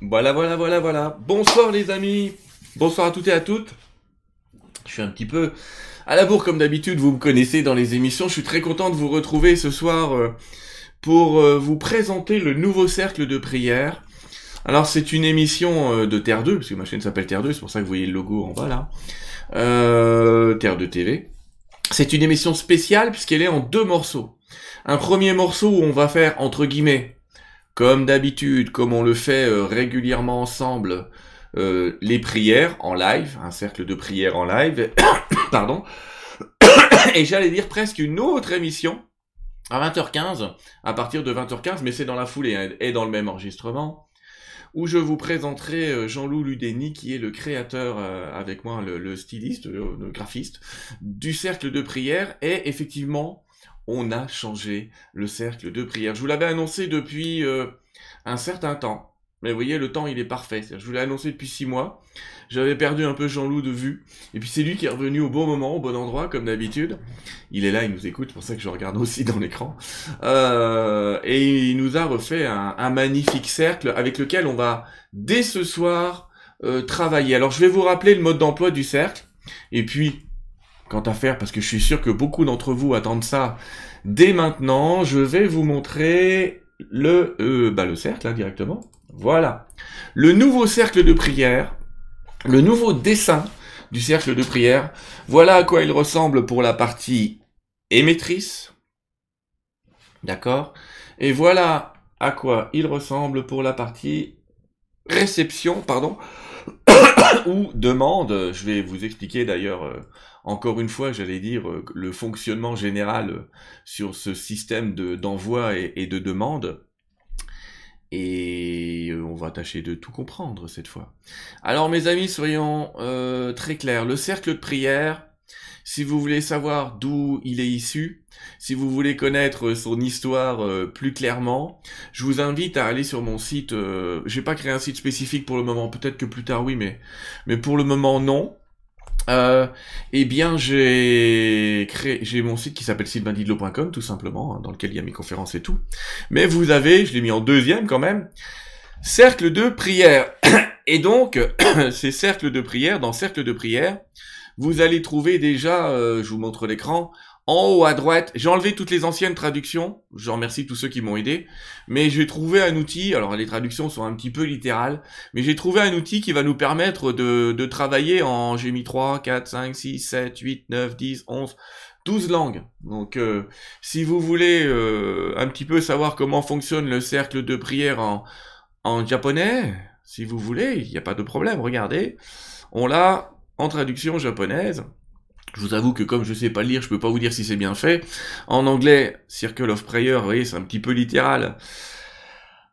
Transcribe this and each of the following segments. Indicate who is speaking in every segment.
Speaker 1: Voilà, voilà, voilà, voilà. Bonsoir les amis. Bonsoir à toutes et à toutes. Je suis un petit peu à la bourre comme d'habitude, vous me connaissez dans les émissions. Je suis très content de vous retrouver ce soir euh, pour euh, vous présenter le nouveau cercle de prière. Alors c'est une émission euh, de Terre 2, parce que ma chaîne s'appelle Terre 2, c'est pour ça que vous voyez le logo en bas là. Terre 2 TV. C'est une émission spéciale puisqu'elle est en deux morceaux. Un premier morceau où on va faire entre guillemets comme d'habitude, comme on le fait euh, régulièrement ensemble, euh, les prières en live, un cercle de prières en live, pardon, et j'allais dire presque une autre émission à 20h15, à partir de 20h15, mais c'est dans la foulée hein, et dans le même enregistrement, où je vous présenterai euh, Jean-Loup Ludeni, qui est le créateur avec moi, le, le styliste, le, graphiste, du cercle de prière, et effectivement, on a changé le cercle de prière. Je vous l'avais annoncé depuis euh, un certain temps. Mais vous voyez, le temps, il est parfait. Je vous l'ai annoncé depuis six mois. J'avais perdu un peu Jean-Loup de vue. Et puis c'est lui qui est revenu au bon moment, au bon endroit, comme d'habitude. Il est là, il nous écoute, c'est pour ça que je regarde aussi dans l'écran. Euh, et il nous a refait un, magnifique cercle avec lequel on va, dès ce soir, euh, travailler. Alors je vais vous rappeler le mode d'emploi du cercle. Et puis, quant à faire, parce que je suis sûr que beaucoup d'entre vous attendent ça dès maintenant, je vais vous montrer le, euh, bah, le cercle hein, directement. Voilà. Le nouveau cercle de prière, le nouveau dessin du cercle de prière. Voilà à quoi il ressemble pour la partie émettrice. D'accord? Et voilà à quoi il ressemble pour la partie réception, pardon, ou demande. Je vais vous expliquer d'ailleurs euh, encore une fois, j'allais dire, euh, le fonctionnement général euh, sur ce système d'envoi et, de demande. Et on va tâcher de tout comprendre cette fois. Alors mes amis, soyons très clairs. Le cercle de prière, si vous voulez savoir d'où il est issu, si vous voulez connaître son histoire plus clairement, je vous invite à aller sur mon site. Euh, J'ai pas créé un site spécifique pour le moment, peut-être que plus tard oui, mais mais pour le moment non. Euh, eh bien, j'ai créé, j'ai mon site qui s'appelle sylvaindidlo.com, tout simplement, hein, dans lequel il y a mes conférences et tout. Mais vous avez, je l'ai mis en deuxième quand même, cercle de prière. Et donc, ces cercles de prière, dans cercle de prière, vous allez trouver déjà, euh, je vous montre l'écran, en haut à droite, j'ai enlevé toutes les anciennes traductions. Je remercie tous ceux qui m'ont aidé. Mais j'ai trouvé un outil, alors les traductions sont un petit peu littérales, mais j'ai trouvé un outil qui va nous permettre de, travailler en, j'ai mis 3, 4, 5, 6, 7, 8, 9, 10, 11, 12 langues. Donc euh, si vous voulez euh, un petit peu savoir comment fonctionne le cercle de prière en, en japonais, si vous voulez, il n'y a pas de problème, regardez. On l'a en traduction japonaise. Je vous avoue que comme je sais pas lire, je peux pas vous dire si c'est bien fait. En anglais, Circle of Prayer, vous voyez, c'est un petit peu littéral.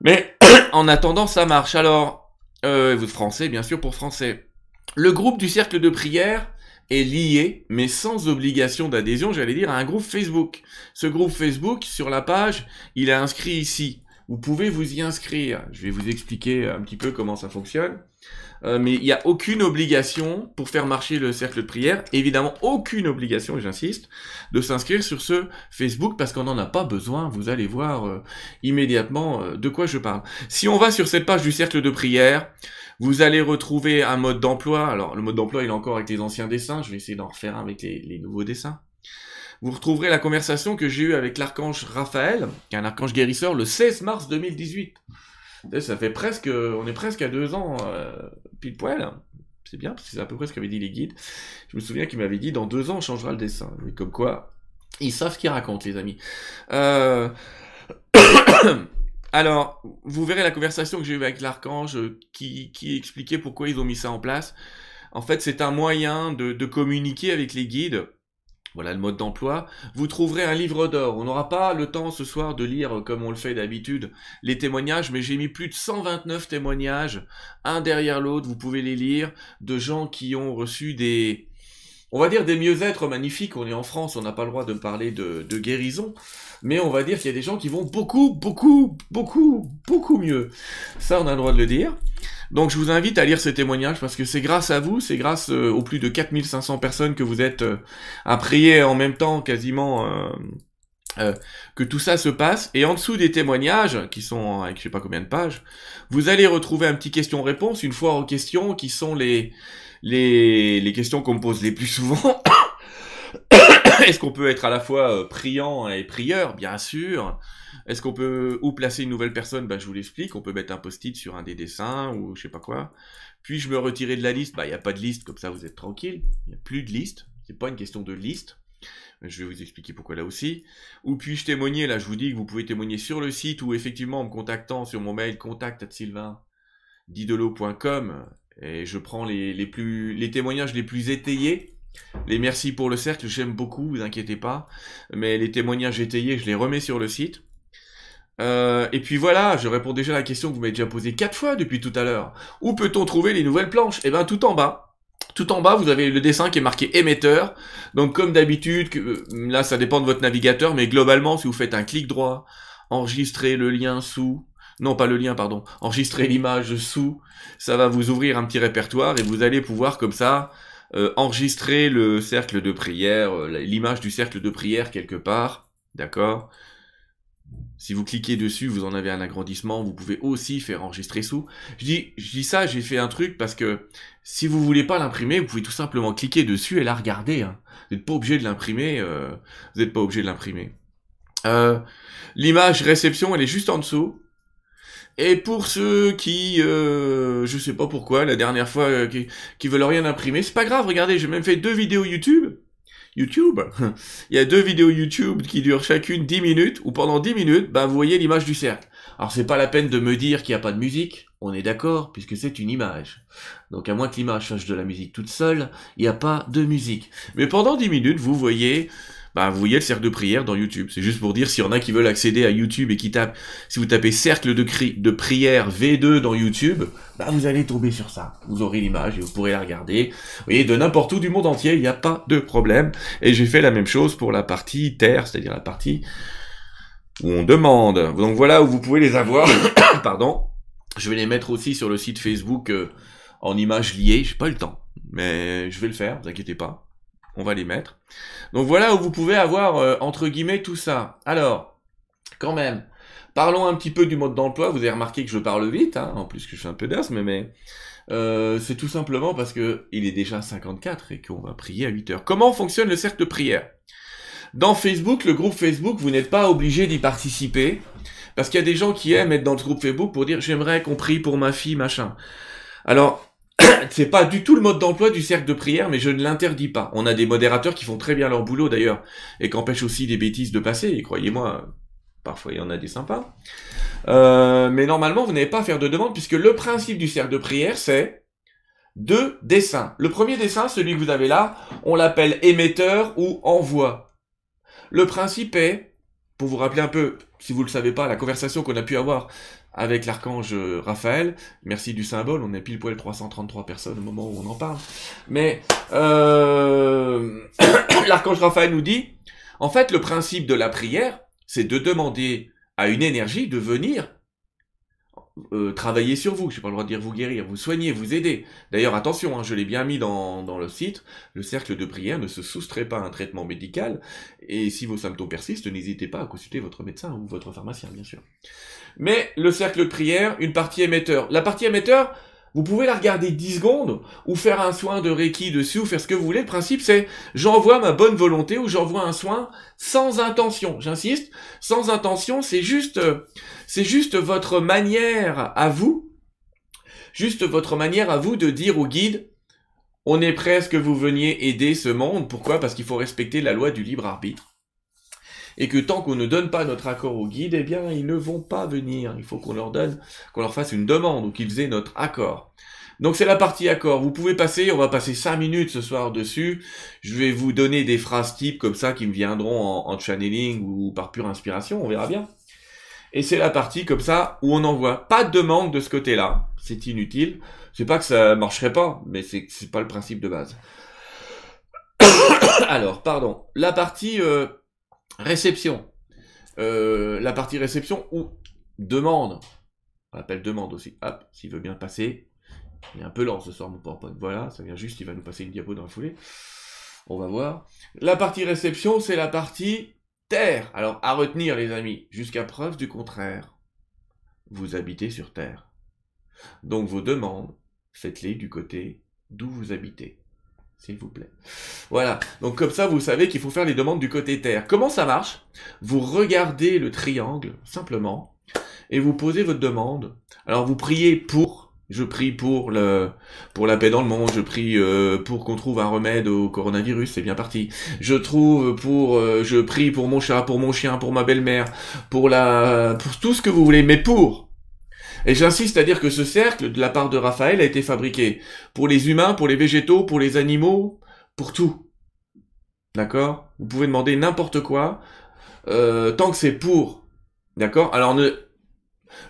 Speaker 1: Mais en attendant, ça marche. Alors, euh, vous français, bien sûr, pour français. Le groupe du cercle de prière est lié, mais sans obligation d'adhésion, j'allais dire, à un groupe Facebook. Ce groupe Facebook, sur la page, il est inscrit ici. Vous pouvez vous y inscrire. Je vais vous expliquer un petit peu comment ça fonctionne. Euh, mais il n'y a aucune obligation pour faire marcher le cercle de prière. Évidemment, aucune obligation, j'insiste, de s'inscrire sur ce Facebook parce qu'on n'en a pas besoin. Vous allez voir euh, immédiatement euh, de quoi je parle. Si on va sur cette page du cercle de prière, vous allez retrouver un mode d'emploi. Alors, le mode d'emploi, il est encore avec les anciens dessins. Je vais essayer d'en refaire avec les, les nouveaux dessins. Vous retrouverez la conversation que j'ai eue avec l'archange Raphaël, qui est un archange guérisseur, le 16 mars 2018. Ça fait presque, on est presque à deux ans, euh, pile poil. C'est bien, parce que c'est à peu près ce qu'avaient dit les guides. Je me souviens qu'ils m'avaient dit, dans deux ans, on changera le dessin. Mais comme quoi, ils savent ce qu'ils racontent, les amis. Euh, alors, vous verrez la conversation que j'ai eue avec l'archange qui, expliquait pourquoi ils ont mis ça en place. En fait, c'est un moyen de communiquer avec les guides voilà le mode d'emploi. Vous trouverez un livre d'or. On n'aura pas le temps ce soir de lire, comme on le fait d'habitude, les témoignages, mais j'ai mis plus de 129 témoignages, un derrière l'autre, vous pouvez les lire, de gens qui ont reçu des, on va dire des mieux-être magnifiques. On est en France, on n'a pas le droit de parler de, de guérison, mais on va dire qu'il y a des gens qui vont beaucoup, beaucoup, beaucoup, beaucoup mieux. Ça, on a le droit de le dire. Donc je vous invite à lire ces témoignages parce que c'est grâce à vous, c'est grâce euh, aux plus de 4500 personnes que vous êtes euh, à prier en même temps quasiment euh, que tout ça se passe. Et en dessous des témoignages, qui sont avec je sais pas combien de pages, vous allez retrouver un petit question-réponse, une fois aux questions, qui sont les, les, les questions qu'on me pose les plus souvent. Est-ce qu'on peut être à la fois priant et prieur? Bien sûr. Est-ce qu'on peut où placer une nouvelle personne? Bah je vous l'explique. On peut mettre un post-it sur un des dessins ou je sais pas quoi. Puis je me retirer de la liste. Bah il n'y a pas de liste, comme ça vous êtes tranquille. Il n'y a plus de liste. C'est pas une question de liste. Je vais vous expliquer pourquoi là aussi. Ou puis-je témoigner? Là, je vous dis que vous pouvez témoigner sur le site ou effectivement en me contactant sur mon mail contact et je prends les, les, plus, les témoignages les plus étayés. Les merci pour le cercle, j'aime beaucoup, vous inquiétez pas. Mais les témoignages étayés, je les remets sur le site. Euh, et puis voilà, je réponds déjà à la question que vous m'avez déjà posée quatre fois depuis tout à l'heure. Où peut-on trouver les nouvelles planches? Eh bien, tout en bas. Tout en bas, vous avez le dessin qui est marqué émetteur. Donc, comme d'habitude, euh, là, ça dépend de votre navigateur, mais globalement, si vous faites un clic droit, enregistrez le lien sous, non pas le lien, pardon, enregistrer l'image sous, ça va vous ouvrir un petit répertoire et vous allez pouvoir comme ça euh, enregistrer le cercle de prière, l'image du cercle de prière quelque part, d'accord? Si vous cliquez dessus, vous en avez un agrandissement, vous pouvez aussi faire enregistrer sous. Je dis, dis ça, j'ai fait un truc parce que si vous voulez pas l'imprimer, vous pouvez tout simplement cliquer dessus et la regarder. Hein. Vous n'êtes pas obligé de l'imprimer. Euh, vous n'êtes pas obligé de l'imprimer. Euh, L'image réception, elle est juste en dessous. Et pour ceux qui, euh, je sais pas pourquoi, la dernière fois, euh, qui, qui veulent rien imprimer, c'est pas grave. Regardez, j'ai même fait deux vidéos YouTube YouTube. Il y a deux vidéos YouTube qui durent chacune 10 minutes, où pendant 10 minutes, ben, vous voyez l'image du cercle. Alors c'est pas la peine de me dire qu'il n'y a pas de musique, on est d'accord, puisque c'est une image. Donc à moins que l'image fasse de la musique toute seule, il n'y a pas de musique. Mais pendant 10 minutes, vous voyez bah, vous voyez le cercle de prière dans YouTube. C'est juste pour dire s'il y en a qui veulent accéder à YouTube et qui tapent, si vous tapez cercle de, prière V2 dans YouTube, bah, vous allez tomber sur ça. Vous aurez l'image et vous pourrez la regarder. Vous voyez, de n'importe où du monde entier, il n'y a pas de problème. Et j'ai fait la même chose pour la partie terre, c'est-à-dire la partie où on demande. Donc voilà où vous pouvez les avoir. Pardon. Je vais les mettre aussi sur le site Facebook euh, en images liées. J'ai pas le temps, mais je vais le faire. Vous inquiétez pas on va les mettre. Donc voilà où vous pouvez avoir, euh, entre guillemets, tout ça. Alors, quand même, parlons un petit peu du mode d'emploi. Vous avez remarqué que je parle vite, hein, en plus que je fais un peu d'asthme, mais euh, c'est tout simplement parce que il est déjà 54 et qu'on va prier à 8 heures. Comment fonctionne le cercle de prière? Dans Facebook, le groupe Facebook, vous n'êtes pas obligé d'y participer. Parce qu'il y a des gens qui aiment être dans ce groupe Facebook pour dire j'aimerais qu'on prie pour ma fille, machin. Alors, c'est pas du tout le mode d'emploi du cercle de prière, mais je ne l'interdis pas. On a des modérateurs qui font très bien leur boulot d'ailleurs, et qui empêchent aussi des bêtises de passer, et croyez-moi, parfois il y en a des sympas. Euh, mais normalement, vous n'avez pas à faire de demande, puisque le principe du cercle de prière, c'est deux dessins. Le premier dessin, celui que vous avez là, on l'appelle émetteur ou envoi. Le principe est, pour vous rappeler un peu, si vous ne le savez pas, la conversation qu'on a pu avoir avec l'archange Raphaël. Merci du symbole, on est pile poil 333 personnes au moment où on en parle. Mais euh, l'archange Raphaël nous dit, en fait, le principe de la prière, c'est de demander à une énergie de venir euh, travailler sur vous, je n'ai pas le droit de dire vous guérir, vous soigner, vous aider. D'ailleurs, attention, hein, je l'ai bien mis dans, dans le site, le cercle de prière ne se soustrait pas à un traitement médical, et si vos symptômes persistent, n'hésitez pas à consulter votre médecin ou votre pharmacien, bien sûr. Mais le cercle de prière, une partie émetteur. La partie émetteur, vous pouvez la regarder 10 secondes, ou faire un soin de Reiki dessus, ou faire ce que vous voulez. Le principe, c'est j'envoie ma bonne volonté, ou j'envoie un soin sans intention. J'insiste, sans intention, c'est juste, c'est juste votre manière à vous, juste votre manière à vous de dire au guide, on est prêt à ce que vous veniez aider ce monde. Pourquoi? Parce qu'il faut respecter la loi du libre arbitre et que tant qu'on ne donne pas notre accord au guide, eh bien, ils ne vont pas venir. Il faut qu'on leur donne, qu'on leur fasse une demande ou qu'ils aient notre accord. Donc c'est la partie accord. Vous pouvez passer, on va passer 5 minutes ce soir dessus. Je vais vous donner des phrases types comme ça qui me viendront en, channeling ou par pure inspiration, on verra bien. Et c'est la partie comme ça où on n'envoie pas de demande de ce côté-là. C'est inutile. C'est pas que ça marcherait pas, mais c'est c'est pas le principe de base. Alors, pardon. La partie euh, Réception. Euh, la partie réception ou demande. On appelle demande aussi. Hop, s'il veut bien passer. Il est un peu lent ce soir mon PowerPoint. Voilà, ça vient juste, il va nous passer une diapo dans la foulée. On va voir. La partie réception, c'est la partie terre. Alors, à retenir, les amis, jusqu'à preuve du contraire, vous habitez sur terre. Donc, vos demandes, faites-les du côté d'où vous habitez. S'il vous plaît. Voilà. Donc, comme ça, vous savez qu'il faut faire les demandes du côté terre. Comment ça marche? Vous regardez le triangle, simplement, et vous posez votre demande. Alors, vous priez pour je prie pour le pour la paix dans le monde. Je prie euh, pour qu'on trouve un remède au coronavirus. C'est bien parti. Je trouve pour euh, je prie pour mon chat, pour mon chien, pour ma belle-mère, pour la pour tout ce que vous voulez, mais pour. Et j'insiste à dire que ce cercle, de la part de Raphaël, a été fabriqué pour les humains, pour les végétaux, pour les animaux, pour tout. D'accord? Vous pouvez demander n'importe quoi, euh, tant que c'est pour. D'accord? Alors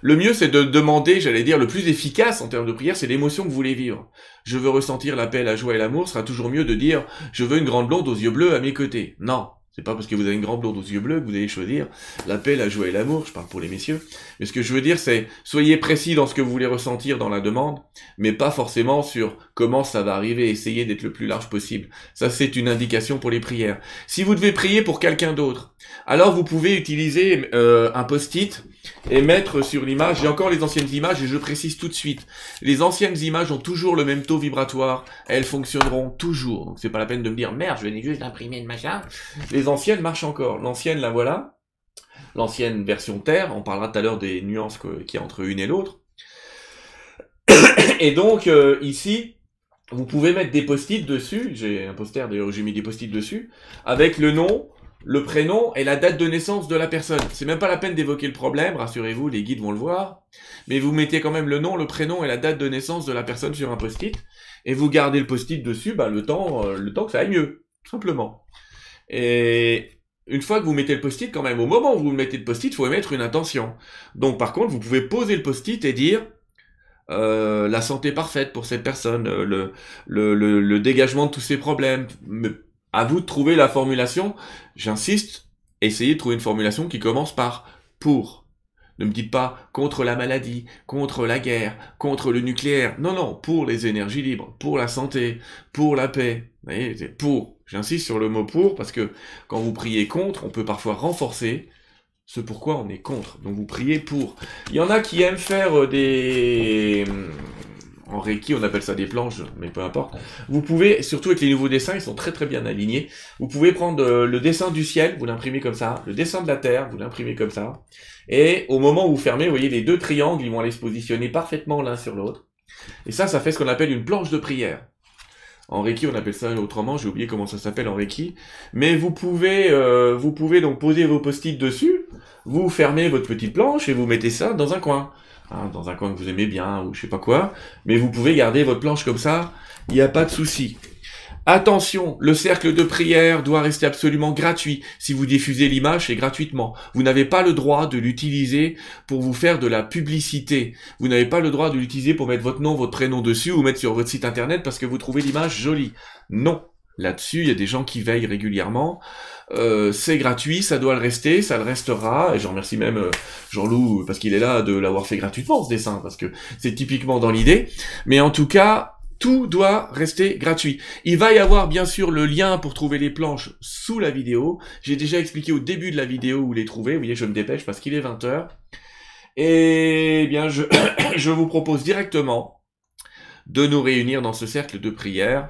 Speaker 1: le mieux, c'est de demander, j'allais dire, le plus efficace en termes de prière, c'est l'émotion que vous voulez vivre. Je veux ressentir la paix, la joie et l'amour, sera toujours mieux de dire, je veux une grande blonde aux yeux bleus à mes côtés. Non. C'est pas parce que vous avez une grande blonde aux yeux bleus que vous allez choisir la paix, la joie et l'amour, je parle pour les messieurs. Mais ce que je veux dire, c'est, soyez précis dans ce que vous voulez ressentir dans la demande, mais pas forcément sur comment ça va arriver, essayez d'être le plus large possible. Ça, c'est une indication pour les prières. Si vous devez prier pour quelqu'un d'autre, alors vous pouvez utiliser euh, un post-it et mettre sur l'image, j'ai encore les anciennes images et je précise tout de suite, les anciennes images ont toujours le même taux vibratoire, elles fonctionneront toujours, donc c'est pas la peine de me dire merde, je vais juste imprimer le machin, les anciennes marchent encore, l'ancienne la voilà, l'ancienne version Terre, on parlera tout à l'heure des nuances qu'il y a entre une et l'autre, et donc euh, ici, vous pouvez mettre des post-it dessus, j'ai un poster d'ailleurs j'ai mis des post-it dessus, avec le nom, le prénom et la date de naissance de la personne. C'est même pas la peine d'évoquer le problème, rassurez-vous, les guides vont le voir. Mais vous mettez quand même le nom, le prénom et la date de naissance de la personne sur un post-it. Et vous gardez le post-it dessus, bah, le temps, euh, le temps que ça aille mieux. Simplement. Et une fois que vous mettez le post-it, quand même, au moment où vous mettez le post-it, il faut émettre une intention. Donc, par contre, vous pouvez poser le post-it et dire, euh, la santé parfaite pour cette personne, euh, le, le, le, dégagement de tous ses problèmes, à vous de trouver la formulation. J'insiste, essayez de trouver une formulation qui commence par pour. Ne me dites pas contre la maladie, contre la guerre, contre le nucléaire. Non, non, pour les énergies libres, pour la santé, pour la paix. Vous voyez, c'est pour. J'insiste sur le mot pour parce que quand vous priez contre, on peut parfois renforcer ce pourquoi on est contre. Donc vous priez pour. Il y en a qui aiment faire euh, des en Reiki, on appelle ça des planches, mais peu importe. Vous pouvez, surtout avec les nouveaux dessins, ils sont très très bien alignés. Vous pouvez prendre euh, le dessin du ciel, vous l'imprimez comme ça, le dessin de la terre, vous l'imprimez comme ça. Et au moment où vous fermez, vous voyez les deux triangles, ils vont aller se positionner parfaitement l'un sur l'autre. Et ça, ça fait ce qu'on appelle une planche de prière. En Reiki, on appelle ça autrement, j'ai oublié comment ça s'appelle en Reiki. Mais vous pouvez, euh, vous pouvez donc poser vos post-it dessus, vous fermez votre petite planche et vous mettez ça dans un coin. Hein, dans un coin que vous aimez bien ou je sais pas quoi, mais vous pouvez garder votre planche comme ça, il n'y a pas de souci. Attention, le cercle de prière doit rester absolument gratuit. Si vous diffusez l'image, c'est gratuitement. Vous n'avez pas le droit de l'utiliser pour vous faire de la publicité. Vous n'avez pas le droit de l'utiliser pour mettre votre nom, votre prénom dessus ou mettre sur votre site internet parce que vous trouvez l'image jolie. Non. Là-dessus, il y a des gens qui veillent régulièrement. Euh, c'est gratuit, ça doit le rester, ça le restera. Et je remercie même euh, Jean-Loup parce qu'il est là de l'avoir fait gratuitement ce dessin, parce que c'est typiquement dans l'idée. Mais en tout cas, tout doit rester gratuit. Il va y avoir bien sûr le lien pour trouver les planches sous la vidéo. J'ai déjà expliqué au début de la vidéo où les trouver. Vous voyez, je me dépêche parce qu'il est 20h. Et eh bien, je, je vous propose directement de nous réunir dans ce cercle de prière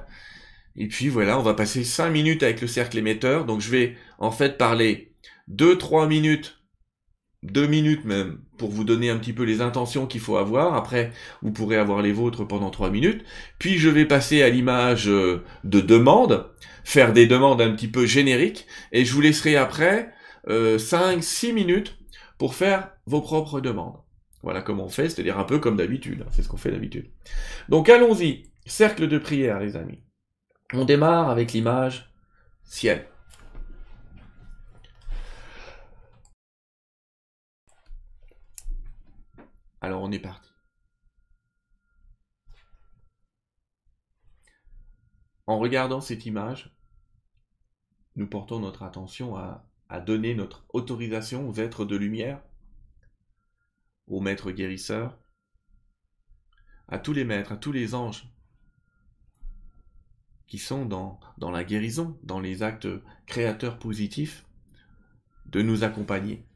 Speaker 1: et puis voilà, on va passer 5 minutes avec le cercle émetteur. Donc je vais en fait parler 2-3 minutes, 2 minutes même, pour vous donner un petit peu les intentions qu'il faut avoir. Après, vous pourrez avoir les vôtres pendant 3 minutes. Puis je vais passer à l'image euh, de demande, faire des demandes un petit peu génériques. Et je vous laisserai après euh, 5-6 minutes pour faire vos propres demandes. Voilà comment on fait, c'est-à-dire un peu comme d'habitude. C'est ce qu'on fait d'habitude. Donc allons-y. Cercle de prière, les amis. On démarre avec l'image ciel. Alors on est parti. En regardant cette image, nous portons notre attention à, donner notre autorisation aux êtres de lumière, aux maîtres guérisseurs, à tous les maîtres, à tous les anges qui sont dans, la guérison, dans les actes créateurs positifs, de nous accompagner.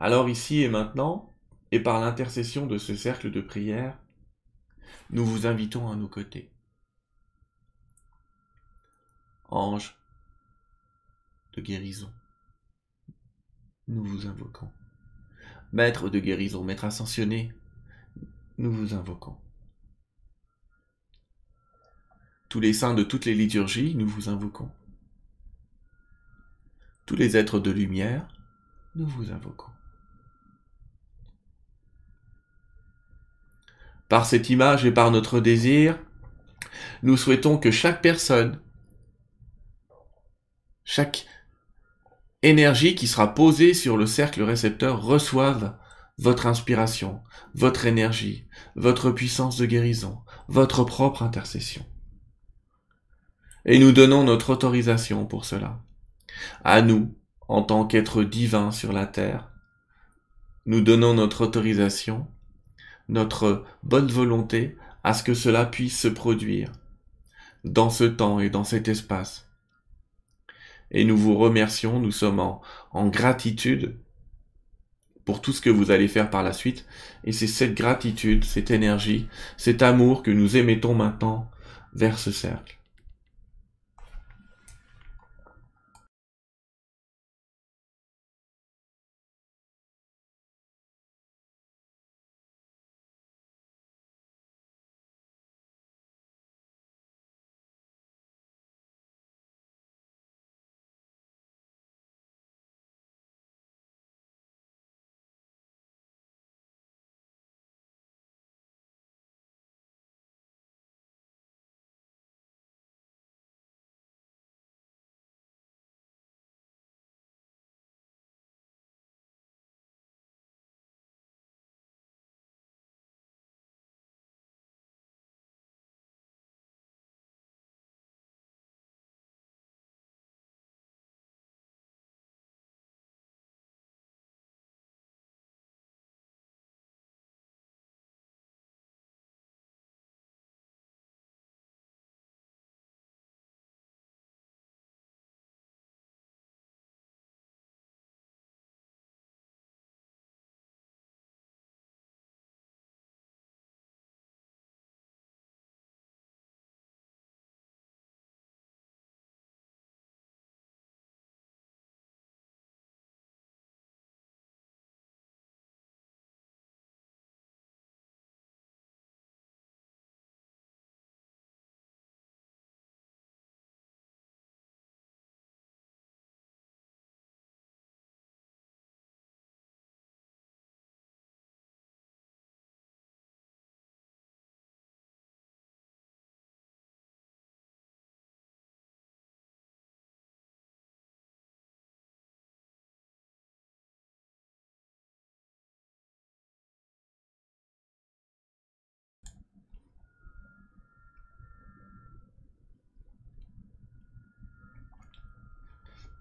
Speaker 1: Alors ici et maintenant, et par l'intercession de ce cercle de prière, nous vous invitons à nos côtés. Ange de guérison, nous vous invoquons. Maître de guérison, maître ascensionné, nous vous invoquons. Tous les saints de toutes les liturgies, nous vous invoquons. Tous les êtres de lumière, nous vous invoquons. Par cette image et par notre désir, nous souhaitons que chaque personne, chaque énergie qui sera posée sur le cercle récepteur reçoive votre inspiration, votre énergie, votre puissance de guérison, votre propre intercession. Et nous donnons notre autorisation pour cela. À nous, en tant qu'êtres divins sur la terre, nous donnons notre autorisation, notre bonne volonté à ce que cela puisse se produire dans ce temps et dans cet espace. Et nous vous remercions, nous sommes en, en gratitude pour tout ce que vous allez faire par la suite. Et c'est cette gratitude, cette énergie, cet amour que nous émettons maintenant vers ce cercle.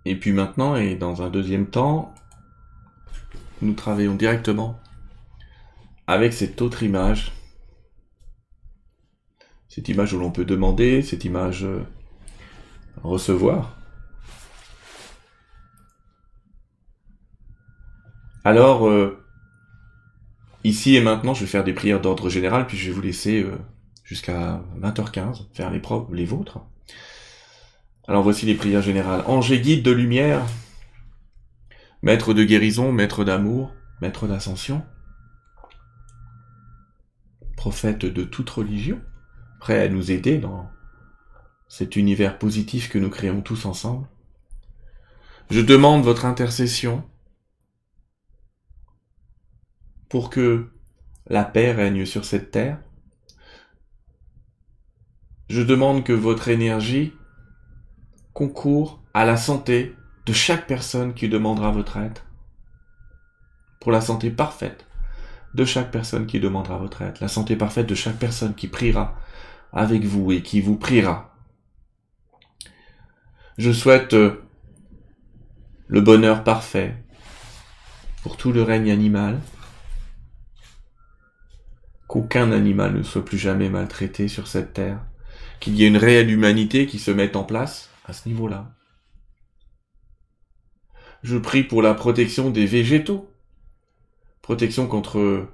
Speaker 1: Et puis maintenant, et dans un deuxième temps, nous travaillons directement avec cette autre image. Cette image où l'on peut demander, cette image euh, recevoir. Alors, euh, ici et maintenant, je vais faire des prières d'ordre général, puis je vais vous laisser euh, jusqu'à 20h15 faire les, vôtres. Alors voici les prières générales. Ange guide de lumière, maître de guérison, maître d'amour, maître d'ascension, prophète de toute religion, prêt à nous aider dans cet univers positif que nous créons tous ensemble. Je demande votre intercession pour que la paix règne sur cette terre. Je demande que votre énergie concourt à la santé de chaque personne qui demandera votre aide. Pour la santé parfaite de chaque personne qui demandera votre aide. La santé parfaite de chaque personne qui priera avec vous et qui vous priera. Je souhaite euh, le bonheur parfait pour tout le règne animal, qu'aucun animal ne soit plus jamais maltraité sur cette terre, qu'il y ait une réelle humanité qui se mette en place, à ce niveau-là. Je prie pour la protection des végétaux. Protection contre,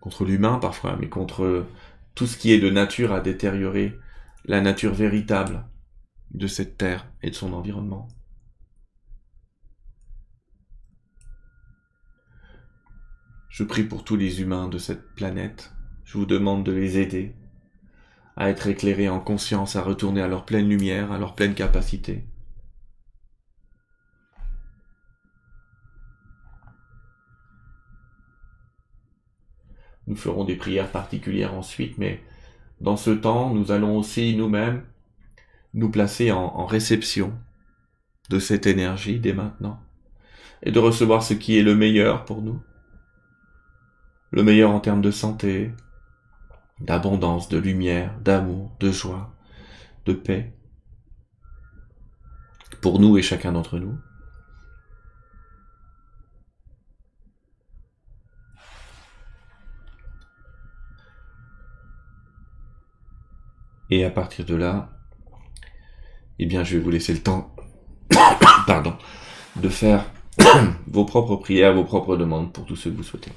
Speaker 1: contre l'humain parfois, mais contre tout ce qui est de nature à détériorer la nature véritable de cette terre et de son environnement. Je prie pour tous les humains de cette planète. Je vous demande de les aider à être éclairés en conscience, à retourner à leur pleine lumière, à leur pleine capacité. Nous ferons des prières particulières ensuite, mais dans ce temps, nous allons aussi nous-mêmes nous placer en, réception de cette énergie dès maintenant et de recevoir ce qui est le meilleur pour nous le meilleur en termes de santé, d'abondance, de lumière, d'amour, de joie, de paix, pour nous et chacun d'entre nous. Et à partir de là, eh bien, je vais vous laisser le temps, pardon, de faire vos propres prières, vos propres demandes pour tout ce que vous souhaitez.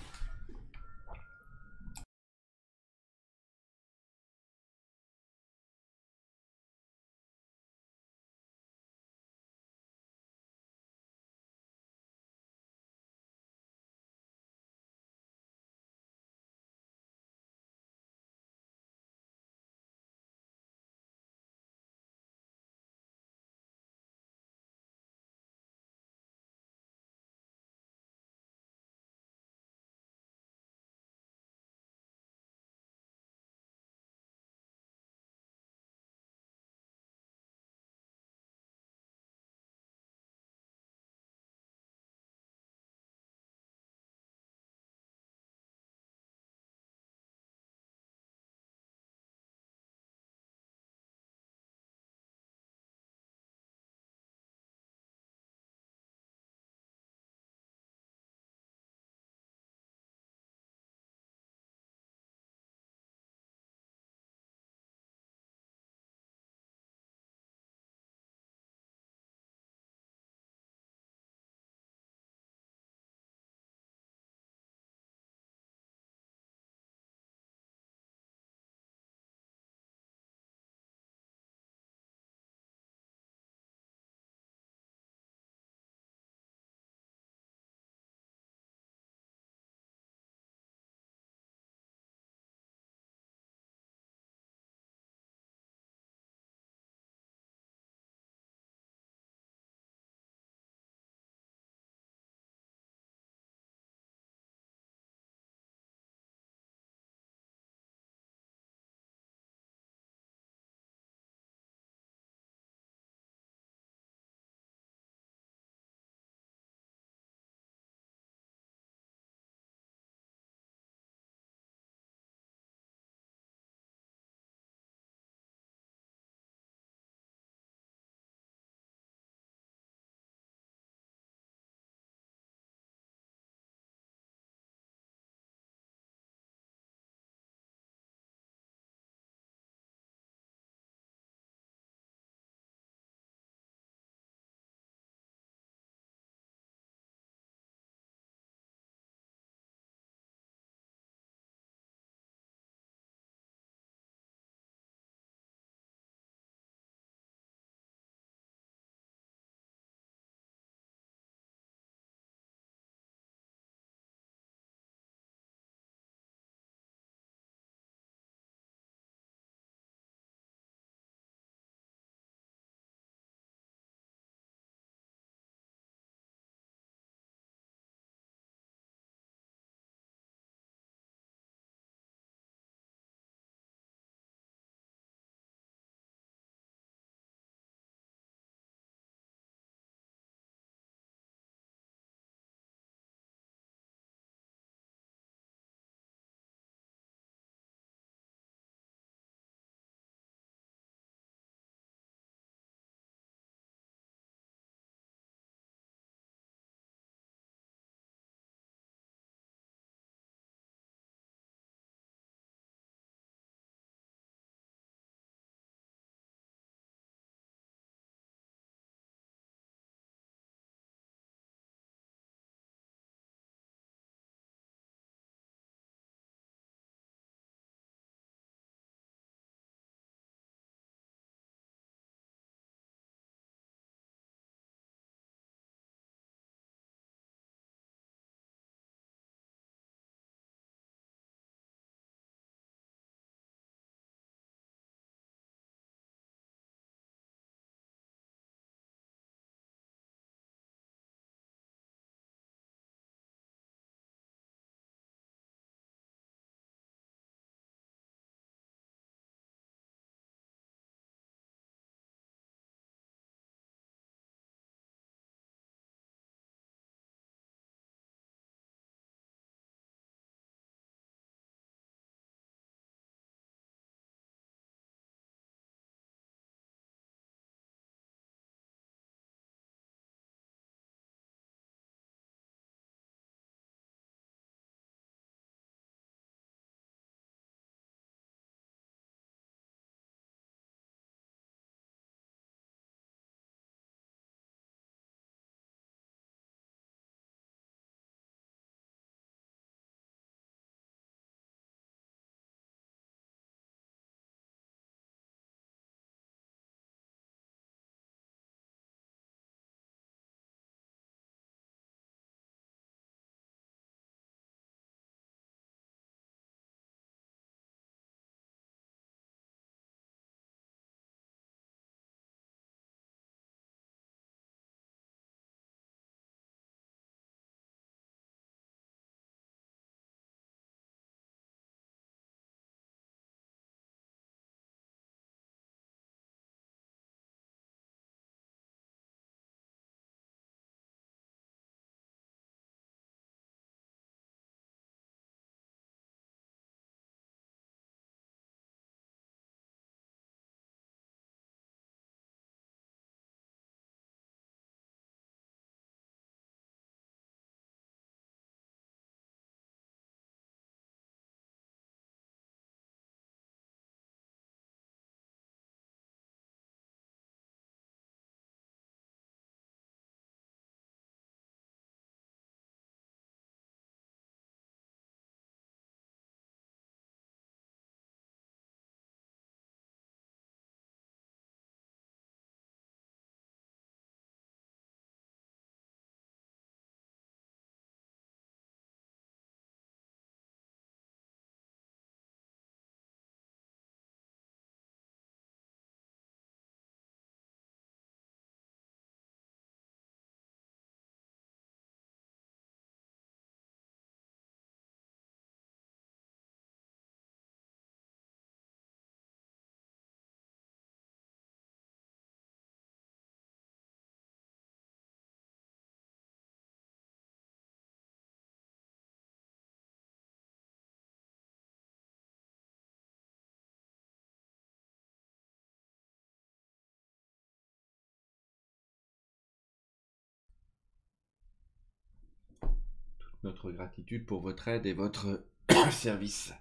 Speaker 1: Notre gratitude pour votre aide et votre service.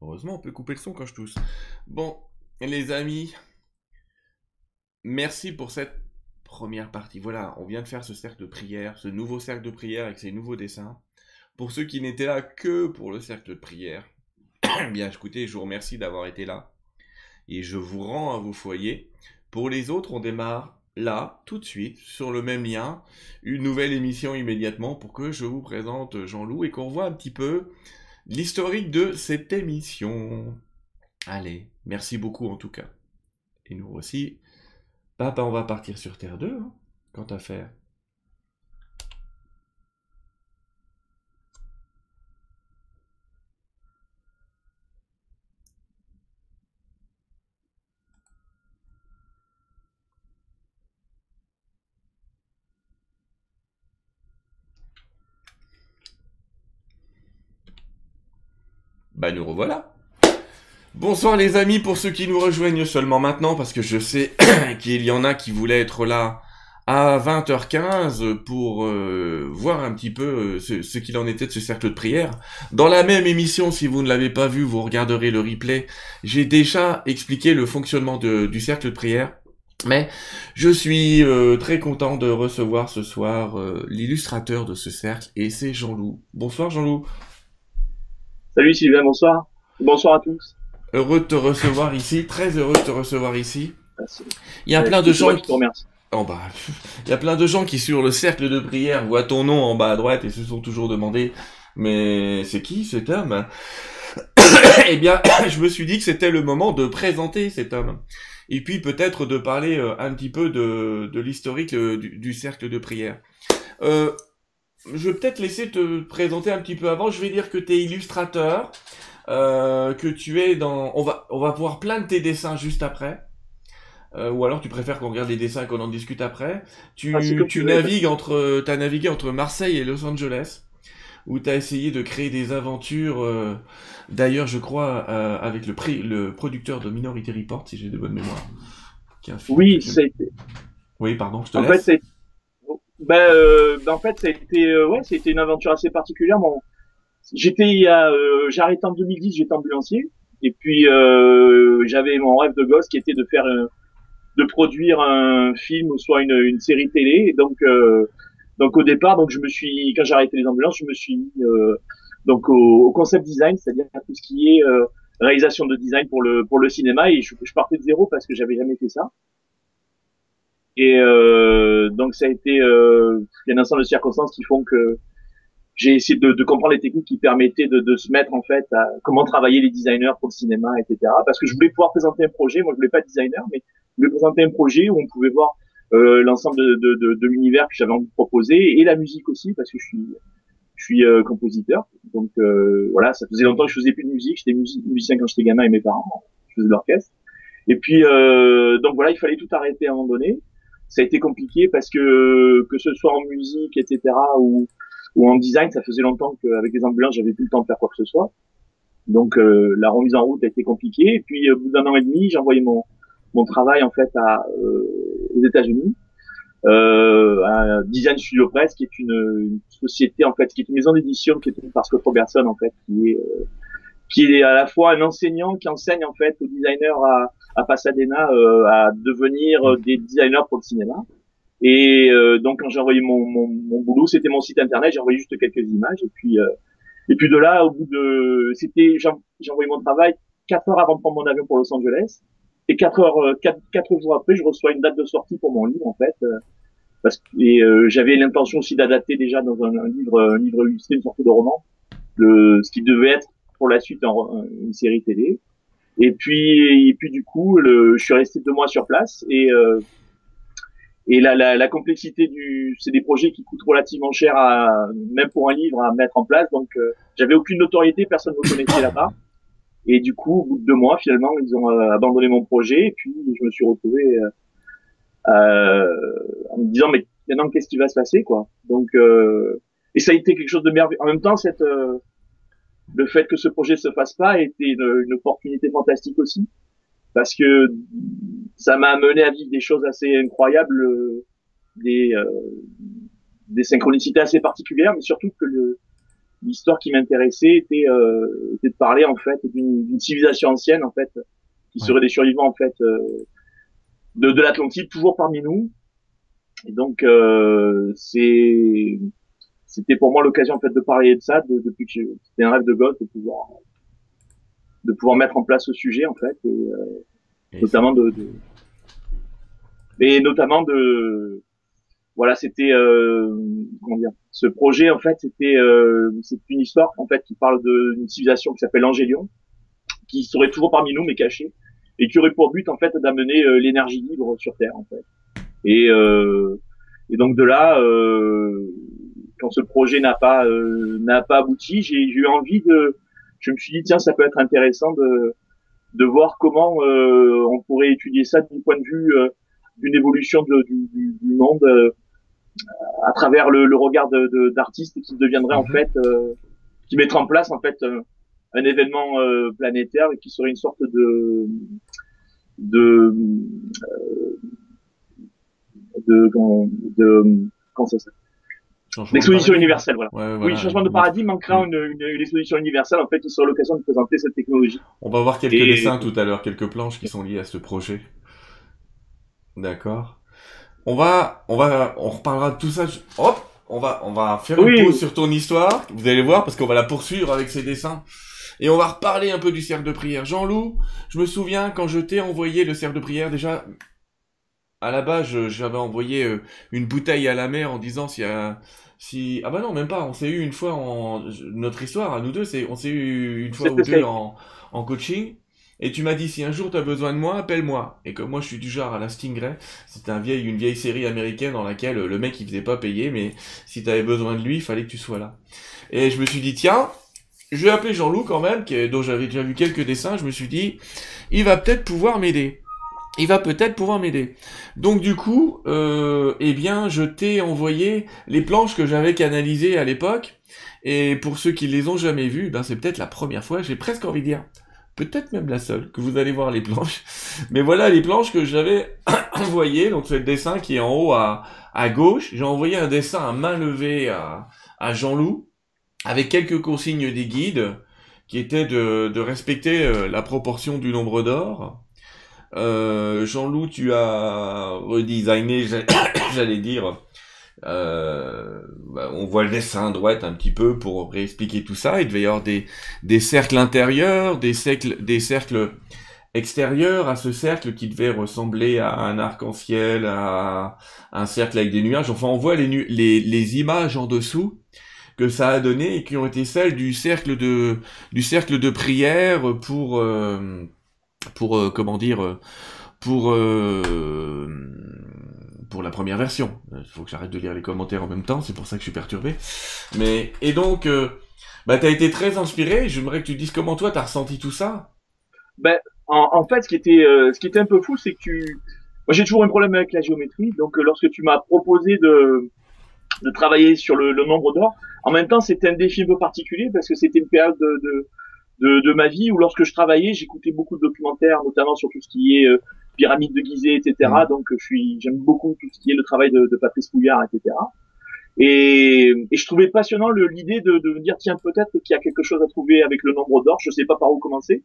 Speaker 1: Heureusement, on peut couper le son quand je tousse. Bon, les amis, merci pour cette première partie. Voilà, on vient de faire ce cercle de prière, ce nouveau cercle de prière avec ces nouveaux dessins. Pour ceux qui n'étaient là que pour le cercle de prière, bien écoutez, je vous remercie d'avoir été là. Et je vous rends à vos foyers. Pour les autres, on démarre là, tout de suite, sur le même lien, une nouvelle émission immédiatement pour que je vous présente Jean-Loup et qu'on voit un petit peu l'historique de cette émission. Allez, merci beaucoup en tout cas. Et nous aussi, papa, on va partir sur Terre 2, hein, quant à faire. Bah nous revoilà. Bonsoir les amis pour ceux qui nous rejoignent seulement maintenant parce que je sais qu'il y en a qui voulaient être là à 20h15 pour euh, voir un petit peu euh, ce, qu'il en était de ce cercle de prière. Dans la même émission, si vous ne l'avez pas vu, vous regarderez le replay. J'ai déjà expliqué le fonctionnement du cercle de prière. Mais je suis euh, très content de recevoir ce soir l'illustrateur de ce cercle et c'est Jean-Loup. Bonsoir Jean-Loup.
Speaker 2: Salut Sylvain, bonsoir. Bonsoir à tous.
Speaker 1: Heureux de te recevoir ici, très heureux de te recevoir ici. Il y a plein de gens. Qui... Oh bah, il y a plein de gens qui sur le cercle de prière voient ton nom en bas à droite et se sont toujours demandé, mais c'est qui cet homme? Eh bien, je me suis dit que c'était le moment de présenter cet homme. Et puis peut-être de parler euh, un petit peu de, de l'historique euh, du, du, cercle de prière. Euh, je vais peut-être laisser te présenter un petit peu avant. Je vais dire que tu es illustrateur, euh, que tu es dans... On va, on va voir plein de tes dessins juste après. Euh, ou alors tu préfères qu'on regarde les dessins et qu'on en discute après. Tu, ah, tu, navigues entre, as navigué entre Marseille et Los Angeles, où tu as essayé de créer des aventures. Euh, d'ailleurs, je crois avec le, prix, le producteur de Minority Report, si j'ai de bonnes mémoires.
Speaker 2: Oui, c'est.
Speaker 1: Oui, pardon, je te en Fait,
Speaker 2: ben, euh, ben, en fait, ça a été, euh, ouais, c'était une aventure assez particulière. Bon, j'étais, euh, j'ai en 2010, j'étais ambulancier, et puis euh, j'avais mon rêve de gosse qui était de faire, de produire un film ou soit une, une série télé. Et donc, donc au départ, donc je me suis, quand j'ai arrêté les ambulances, je me suis mis donc au, au, concept design, c'est-à-dire tout ce qui est réalisation de design pour le pour le cinéma. Et je, je partais de zéro parce que j'avais jamais fait ça. Et euh, donc ça a été, euh, un ensemble de circonstances qui font que j'ai essayé de, de, comprendre les techniques qui permettaient de, de, se mettre en fait à comment travailler les designers pour le cinéma, etc. Parce que je voulais pouvoir présenter un projet. Moi, je voulais pas être designer, mais je voulais présenter un projet où on pouvait voir euh, l'ensemble de, de, de l'univers que j'avais envie de proposer et la musique aussi, parce que je suis je suis euh, compositeur. Donc euh, voilà, ça faisait longtemps que je faisais plus de musique. J'étais musicien quand j'étais gamin et mes parents. Je faisais de l'orchestre. Et puis euh, donc voilà, il fallait tout arrêter à un moment donné ça a été compliqué parce que que ce soit en musique, etc. ou ou en design, ça faisait longtemps qu'avec les ambulances, j'avais plus le temps de faire quoi que ce soit. Donc euh, la remise en route a été compliquée. Et puis au bout d'un an et demi, j'ai envoyé mon mon travail en fait à euh, aux États-Unis, euh, à Design Studio Press, qui est une, une, société en fait, qui est une maison d'édition qui est tenue par Scott Robertson en fait, qui est euh, qui est à la fois un enseignant qui enseigne en fait aux designers à, à Pasadena euh, à devenir euh, des designers pour le cinéma. Et euh, donc quand j'ai envoyé mon, mon, mon boulot, c'était mon site internet, j'ai envoyé juste quelques images et puis et puis de là au bout de c'était j'ai envoyé mon travail quatre heures avant de prendre mon avion pour Los Angeles et quatre heures quatre, quatre jours après je reçois une date de sortie pour mon livre en fait parce que et j'avais l'intention aussi d'adapter déjà dans un, un, livre un livre illustré une sorte de roman le ce qui devait être pour la suite en, une série télé. Et puis, et puis du coup, je suis resté deux mois sur place et euh, et la, la, complexité du, c'est des projets qui coûtent relativement cher même pour un livre à mettre en place. Donc, euh, j'avais aucune notoriété, personne ne me connaissait là-bas. Et du coup, au bout de deux mois, finalement, ils ont euh, abandonné mon projet. Et puis, je me suis retrouvé euh, euh en me disant, mais maintenant, qu'est-ce qui va se passer, quoi? Donc, et ça a été quelque chose de merveilleux. En même temps, cette le fait que ce projet se fasse pas était une, une opportunité fantastique aussi parce que ça m'a amené à vivre des choses assez incroyables des, des synchronicités assez particulières, mais surtout que le, l'histoire qui m'intéressait était, était de parler en fait d'une civilisation ancienne en fait qui seraient des survivants en fait de, de l'Atlantide, toujours parmi nous. Et donc c'est c'était pour moi l'occasion en fait de parler de ça depuis que c'était un rêve de gosse de pouvoir de pouvoir mettre en place ce sujet en fait et, euh, notamment de, de, et notamment de voilà c'était euh, comment dire ce projet en fait c'était euh, c'est une histoire en fait qui parle d'une civilisation qui s'appelle Angélion qui serait toujours parmi nous mais cachée et qui aurait pour but en fait d'amener euh, l'énergie libre sur Terre en fait. Et euh, et donc de là euh, quand ce projet n'a pas euh, n'a pas abouti, j'ai eu envie de, je me suis dit tiens ça peut être intéressant de de voir comment euh, on pourrait étudier ça du point de vue euh, d'une évolution de, du, du, du, monde à travers le, le regard d'artistes qui deviendrait en mhm. fait qui mettrait en place en fait un événement planétaire qui serait une sorte de de de, de, de comment ça s'appelle? L'exposition universelle, voilà. Oui, changement de paradigme en créant une, une, exposition universelle, en fait, qui sera l'occasion de présenter cette technologie.
Speaker 1: On va voir quelques dessins tout à l'heure, quelques planches qui sont liées à ce projet. D'accord. On va, on va, on reparlera de tout ça. Hop, on va, on va faire une pause sur ton histoire. Vous allez voir, parce qu'on va la poursuivre avec ces dessins. Et on va reparler un peu du cercle de prière. Jean-Loup, je me souviens quand je t'ai envoyé le cercle de prière, déjà, à la base, j'avais envoyé euh, une bouteille à la mer en disant s'il y a si ah bah non même pas on s'est eu une fois en notre histoire à nous deux c'est on s'est eu une fois ou deux en, en coaching et tu m'as dit si un jour tu as besoin de moi appelle-moi. Et comme moi je suis du genre à la Stingray c'était un vieil une vieille série américaine dans laquelle le mec il faisait pas payer mais si tu avais besoin de lui il fallait que tu sois là. Et je me suis dit tiens je vais appeler Jean-Loup quand même dont j'avais déjà vu quelques dessins je me suis dit il va peut-être pouvoir m'aider il va peut-être pouvoir m'aider. Donc du coup, euh, eh bien, je t'ai envoyé les planches que j'avais canalisées à l'époque. Et pour ceux qui les ont jamais vues, ben c'est peut-être la première fois, j'ai presque envie de dire, peut-être même la seule, que vous allez voir les planches. Mais voilà les planches que j'avais envoyées. Donc c'est le dessin qui est en haut à, à gauche. J'ai envoyé un dessin à main levée à, à Jean-Loup, avec quelques consignes des guides, qui étaient de, de respecter euh, la proportion du nombre d'or euh, Jean-Loup, tu as redesigné, j'allais dire, euh, bah, on voit le dessin à droite un petit peu pour réexpliquer tout ça. Il devait y avoir des, cercles intérieurs, des cercles, des cercles extérieurs à ce cercle qui devait ressembler à un arc-en-ciel, à un cercle avec des nuages. Enfin, on voit les, images en dessous que ça a donné et qui ont été celles du cercle de du cercle de prière pour euh, pour euh, comment dire euh, pour euh, pour la première version. Il faut que j'arrête de lire les commentaires en même temps, c'est pour ça que je suis perturbé. Mais et donc bah t'as été très inspiré, j'aimerais que tu dises comment toi t'as ressenti tout ça.
Speaker 2: Ben en, fait ce qui était ce qui était un peu fou c'est que moi j'ai toujours un problème avec la géométrie donc lorsque tu m'as proposé de de travailler sur le, nombre d'or, en même temps c'était un défi un peu particulier parce que c'était une période de, de de, de, ma vie où lorsque je travaillais, j'écoutais beaucoup de documentaires, notamment sur tout ce qui est euh, pyramide de Gizeh, etc. Mmh. Donc je suis, j'aime beaucoup tout ce qui est le travail de, de Patrice Pouillard, etc. Et, et, je trouvais passionnant l'idée de, de me dire tiens peut-être qu'il y a quelque chose à trouver avec le nombre d'or. Je sais pas par où commencer,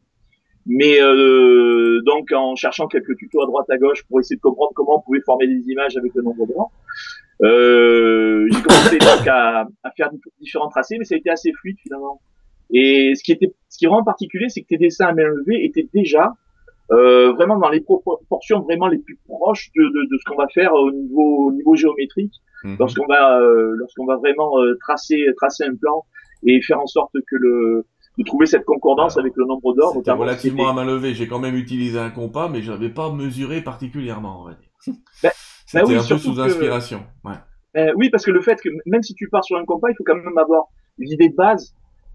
Speaker 2: mais euh, donc en cherchant quelques tutos à droite à gauche pour essayer de comprendre comment on pouvait former des images avec le nombre d'or, euh, j'ai commencé donc à, à, faire différents tracés, mais ça a été assez fluide finalement. Et ce qui était, ce qui est vraiment particulier, c'est que tes dessins à main levée étaient déjà euh, vraiment dans les proportions vraiment les plus proches de, de, de ce qu'on va faire au niveau, au niveau géométrique, mhm. lorsqu'on va, euh, lorsqu'on va vraiment euh, tracer, tracer un plan et faire en sorte que le, de trouver cette concordance avec le nombre d'or.
Speaker 1: C'était relativement à main levée. J'ai quand même utilisé un compas, mais je n'avais pas mesuré particulièrement, on va dire. Ben, C'était ben un peu sous inspiration. Ouais.
Speaker 2: Ben, oui, parce que le fait que même si tu pars sur un compas, il faut quand même avoir l'idée de base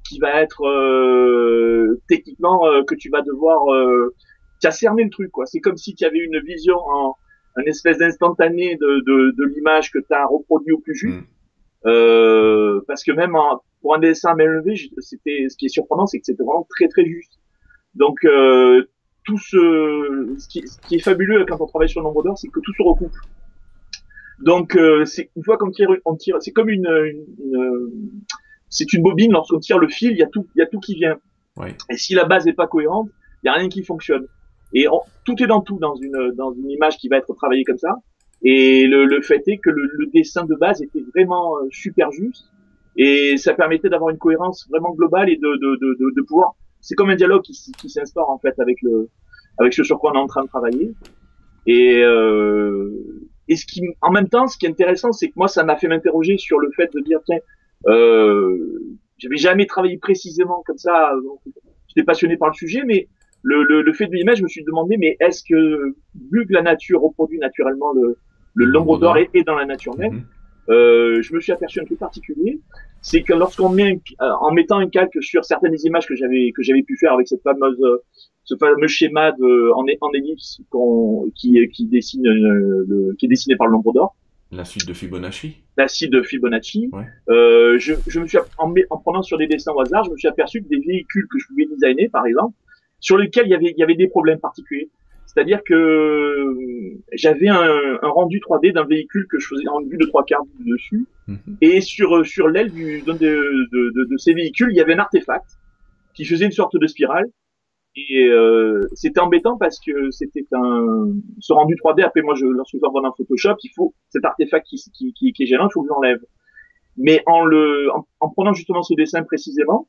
Speaker 2: qui va être euh, techniquement euh, que tu vas devoir euh, tu as cerné le truc quoi. C'est comme si tu avais une vision en un espèce d'instantané de, de, de l'image que tu as reproduit au plus juste. Mm. euh, parce que même en, pour un dessin à main levée c'était ce qui est surprenant c'est que c'était vraiment très très juste. Donc euh, tout ce ce qui, ce qui, est fabuleux quand on travaille sur le nombre d'heures c'est que tout se recoupe. Donc euh, c'est une fois qu'on tire, on tire, c'est comme une, c'est une bobine. Lorsqu'on tire le fil, il y a tout, il y a tout qui vient. Et si la base n'est pas cohérente, il y a rien qui fonctionne. Et tout est dans tout dans une dans une image qui va être travaillée comme ça. Et le, le fait est que le, le, dessin de base était vraiment euh, super juste et ça permettait d'avoir une cohérence vraiment globale et de de de, de, pouvoir. C'est comme un dialogue qui, qui s'instaure en fait avec le avec ce sur quoi on est en train de travailler. Et euh, et ce qui en même temps, ce qui est intéressant, c'est que moi ça m'a fait m'interroger sur le fait de dire tiens, euh, j'avais jamais travaillé précisément comme ça. J'étais passionné par le sujet, mais le, le, le fait de l'image, je me suis demandé, mais est-ce que, vu que la nature reproduit naturellement le, le l'ombre d'or est, dans la nature même, mhm. euh, je me suis aperçu un truc particulier, c'est que lorsqu'on met euh, en mettant un calque sur certaines images que j'avais que j'avais pu faire avec cette fameuse ce fameux schéma de en, en ellipse qui qui dessine euh, le, qui est dessiné par le l'ombre d'or.
Speaker 1: La suite de Fibonacci.
Speaker 2: La suite de Fibonacci. Ouais. Euh, je, je me suis en, en prenant sur des dessins au hasard, je me suis aperçu que des véhicules que je pouvais designer, par exemple, sur lesquels il y avait, il y avait des problèmes particuliers. C'est-à-dire que euh, j'avais un, un, rendu 3D d'un véhicule que je faisais en vue de trois quarts dessus, mhm. et sur euh, sur l'aile de, de, de, de, ces véhicules, il y avait un artefact qui faisait une sorte de spirale. Et euh, c'était embêtant parce que c'était un ce rendu 3D. Après, moi, je, lorsque j'envoie dans Photoshop, il faut cet artefact qui, qui, qui, qui est gênant, il faut que je l'enlève. Mais en le en, en prenant justement ce dessin précisément,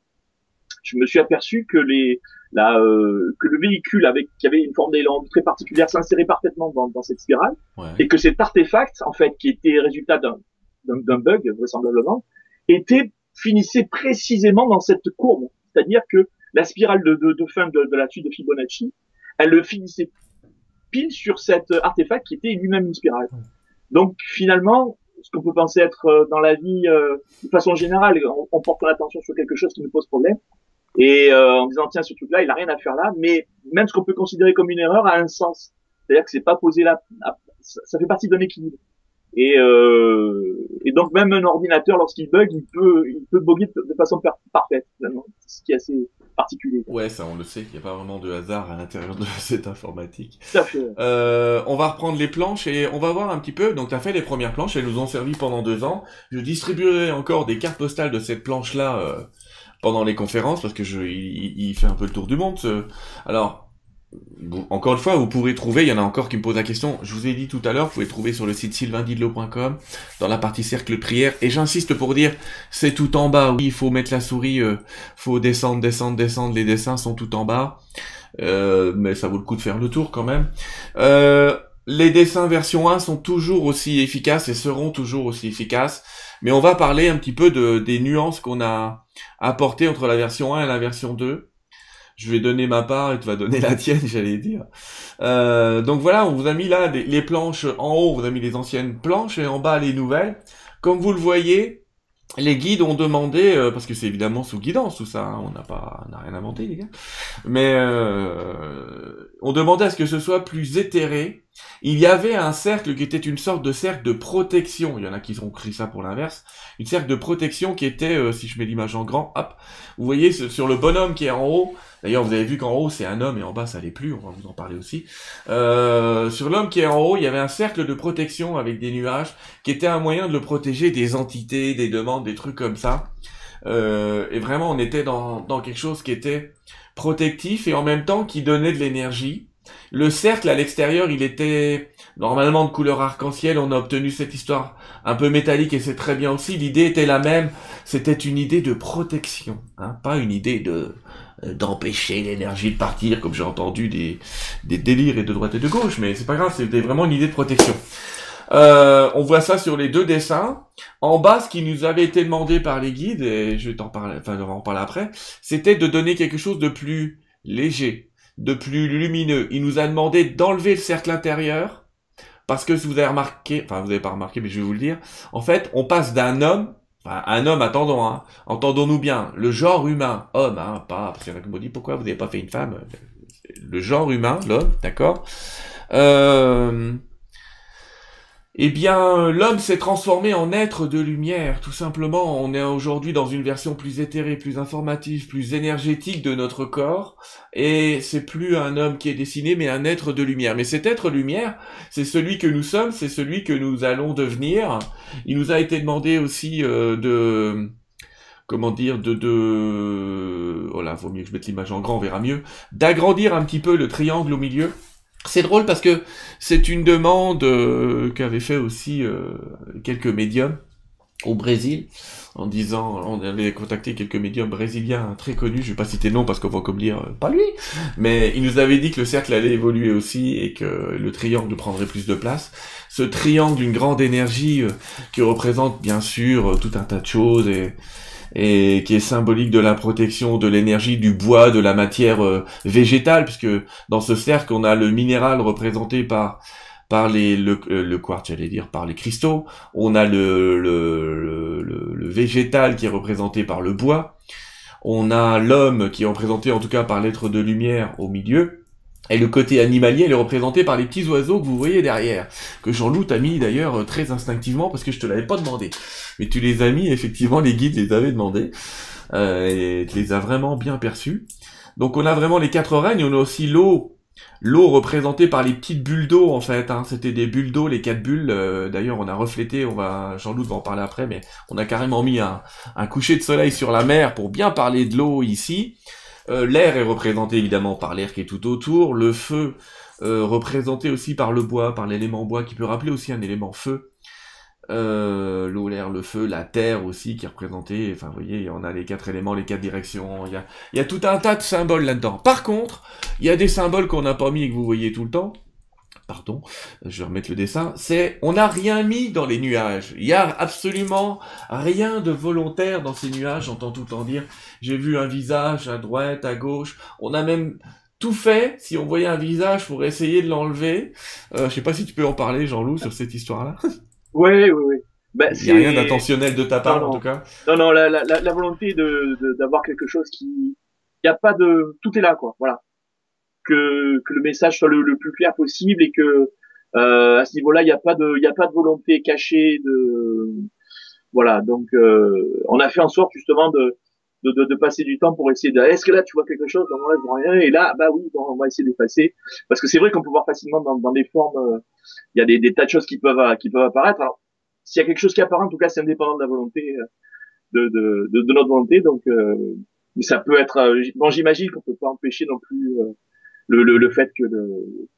Speaker 2: je me suis aperçu que les la, euh, que le véhicule avec qui avait une forme d'élan très particulière s'insérait parfaitement dans, dans cette spirale et que cet artefact en fait qui était résultat d'un d'un bug vraisemblablement était finissait précisément dans cette courbe c'est-à-dire que la spirale de, de, de fin de, de, la suite de Fibonacci elle le finissait pile sur cet artefact qui était lui-même une spirale. Donc finalement ce qu'on peut penser être euh, dans la vie euh, de façon générale on, on porte l'attention sur quelque chose qui nous pose problème. Et euh, en disant tiens ce truc là il a rien à faire là. Mais même ce qu'on peut considérer comme une erreur a un sens. C'est-à-dire que c'est pas posé là. Ça fait partie d'un équilibre. Et, euh, et donc même un ordinateur lorsqu'il bug il peut il peut bugger de façon parfaite ce qui est assez particulier.
Speaker 1: Ouais ça on le sait il n'y a pas vraiment de hasard à l'intérieur de cette informatique. Euh, on va reprendre les planches et on va voir un petit peu. Donc tu as fait les premières planches elles nous ont servi pendant deux ans. Je distribuerai encore des cartes postales de cette planche là euh, pendant les conférences parce que je, il, fait un peu le tour du monde. Alors, encore une fois, vous pourrez trouver, il y en a encore qui me posent la question, je vous ai dit tout à l'heure, vous pouvez trouver sur le site sylvaindidlo.com, dans la partie cercle prière, et j'insiste pour dire, c'est tout en bas, oui, il faut mettre la souris, euh, faut descendre, descendre, descendre, les dessins sont tout en bas, euh, mais ça vaut le coup de faire le tour quand même. Euh, les dessins version 1 sont toujours aussi efficaces et seront toujours aussi efficaces, mais on va parler un petit peu de, des nuances qu'on a apportées entre la version 1 et la version 2. Je vais donner ma part et tu vas donner la tienne, j'allais dire. Euh, donc voilà, on vous a mis là les, planches en haut, on vous a mis les anciennes planches et en bas les nouvelles. Comme vous le voyez, les guides ont demandé, euh, parce que c'est évidemment sous guidance tout ça, hein, on n'a pas, n'a rien inventé les gars, mais euh, on demandait à ce que ce soit plus éthéré, il y avait un cercle qui était une sorte de cercle de protection. Il y en a qui ont écrit ça pour l'inverse. Une cercle de protection qui était, euh, si je mets l'image en grand, hop, vous voyez sur le bonhomme qui est en haut. D'ailleurs, vous avez vu qu'en haut c'est un homme et en bas ça l'est plus. On va vous en parler aussi. Euh, sur l'homme qui est en haut, il y avait un cercle de protection avec des nuages qui était un moyen de le protéger des entités, des demandes, des trucs comme ça. Euh, et vraiment, on était dans quelque chose qui était protectif et en même temps qui donnait de l'énergie le cercle à l'extérieur, il était normalement de couleur arc-en-ciel. On a obtenu cette histoire un peu métallique et c'est très bien aussi. L'idée était la même. C'était une idée de protection, hein, pas une idée de euh, d'empêcher l'énergie de partir, comme j'ai entendu des, des délires et de droite et de gauche. Mais c'est pas grave, c'était vraiment une idée de protection. Euh, on voit ça sur les deux dessins. En bas, ce qui nous avait été demandé par les guides, et je vais t'en parler, enfin, on en parler après, c'était de donner quelque chose de plus léger, de plus lumineux. Il nous a demandé d'enlever le cercle intérieur, parce que si vous avez remarqué, enfin vous n'avez pas remarqué, mais je vais vous le dire, en fait, on passe d'un homme, enfin un homme, attendons, hein, entendons-nous bien, le genre humain, homme, hein, pas, parce qu'il y en a qui dit pourquoi vous n'avez pas fait une femme, le genre humain, l'homme, d'accord euh, eh bien, l'homme s'est transformé en être de lumière, tout simplement. On est aujourd'hui dans une version plus éthérée, plus informative, plus énergétique de notre corps, et c'est plus un homme qui est dessiné, mais un être de lumière. Mais cet être lumière, c'est celui que nous sommes, c'est celui que nous allons devenir. Il nous a été demandé aussi euh, de comment dire, de, de, oh vaut mieux que je mette l'image en grand, on verra mieux, d'agrandir un petit peu le triangle au milieu, c'est drôle parce que c'est une demande euh, qu'avaient fait aussi euh, quelques médiums au Brésil, en disant, on avait contacté quelques médiums brésiliens très connus, je vais pas citer nom parce qu'on va comme dire, euh, pas lui, mais il nous avait dit que le cercle allait évoluer aussi et que le triangle prendrait plus de place. Ce triangle d'une grande énergie qui représente bien sûr tout un tas de choses et et qui est symbolique de la protection de l'énergie du bois, de la matière euh, végétale, puisque dans ce cercle, on a le minéral représenté par par les le, euh, quartz, j'allais dire par les cristaux, on a le, le, le, le végétal qui est représenté par le bois, on a l'homme qui est représenté en tout cas par l'être de lumière au milieu, et le côté animalier, est représenté par les petits oiseaux que vous voyez derrière, que Jean-Loup t'a mis d'ailleurs euh, très instinctivement parce que je te l'avais pas demandé. Mais tu les as mis, effectivement, les guides les avaient demandé, euh, et tu les as vraiment bien perçus. Donc on a vraiment les quatre règnes, on a aussi l'eau, l'eau représentée par les petites bulles d'eau en fait. Hein. C'était des bulles d'eau, les quatre bulles. Euh, d'ailleurs, on a reflété, on va, Jean-Loup va en parler après, mais on a carrément mis un coucher de soleil sur la mer pour bien parler de l'eau ici. Euh, l'air est représenté évidemment par l'air qui est tout autour, le feu euh, représenté aussi par le bois, par l'élément bois qui peut rappeler aussi un élément feu. Euh, l'eau, l'air, le feu, la terre aussi qui est représentée. Enfin, vous voyez, on a les quatre éléments, les quatre directions. Il y a, il y a tout un tas de symboles là-dedans. Par contre, il y a des symboles qu'on n'a pas mis et que vous voyez tout le temps pardon, je vais remettre le dessin, c'est on n'a rien mis dans les nuages. Il y a absolument rien de volontaire dans ces nuages, j'entends tout le temps dire j'ai vu un visage à droite, à gauche. On a même tout fait si on voyait un visage pour essayer de l'enlever. Euh, je sais pas si tu peux en parler, Jean-Loup, sur cette histoire-là.
Speaker 2: Oui, oui, oui.
Speaker 1: Ben, Il n'y a rien d'intentionnel de ta part, en tout cas.
Speaker 2: Non, non, la, la, la volonté de d'avoir quelque chose qui, il n'y a pas de, tout est là, quoi. Voilà que, que le message soit le, le, plus clair possible et que euh, à ce niveau-là, il n'y a pas de, il a pas de volonté cachée de, voilà. Donc, euh, on a fait en sorte justement de, de, de, passer du temps pour essayer de, est-ce que là tu vois quelque chose, non, là je vois rien, et là, bah oui, on va essayer d'effacer, parce que c'est vrai qu'on peut voir facilement dans, dans des formes, euh, il y a des, tas de choses qui peuvent, qui peuvent apparaître. Alors, s'il y a quelque chose qui apparaît, en tout cas, c'est indépendant de la volonté, euh, de, de, de, de notre volonté, donc, euh, ça peut être, bon, j'imagine qu'on peut pas empêcher non plus le, le, le fait que, le,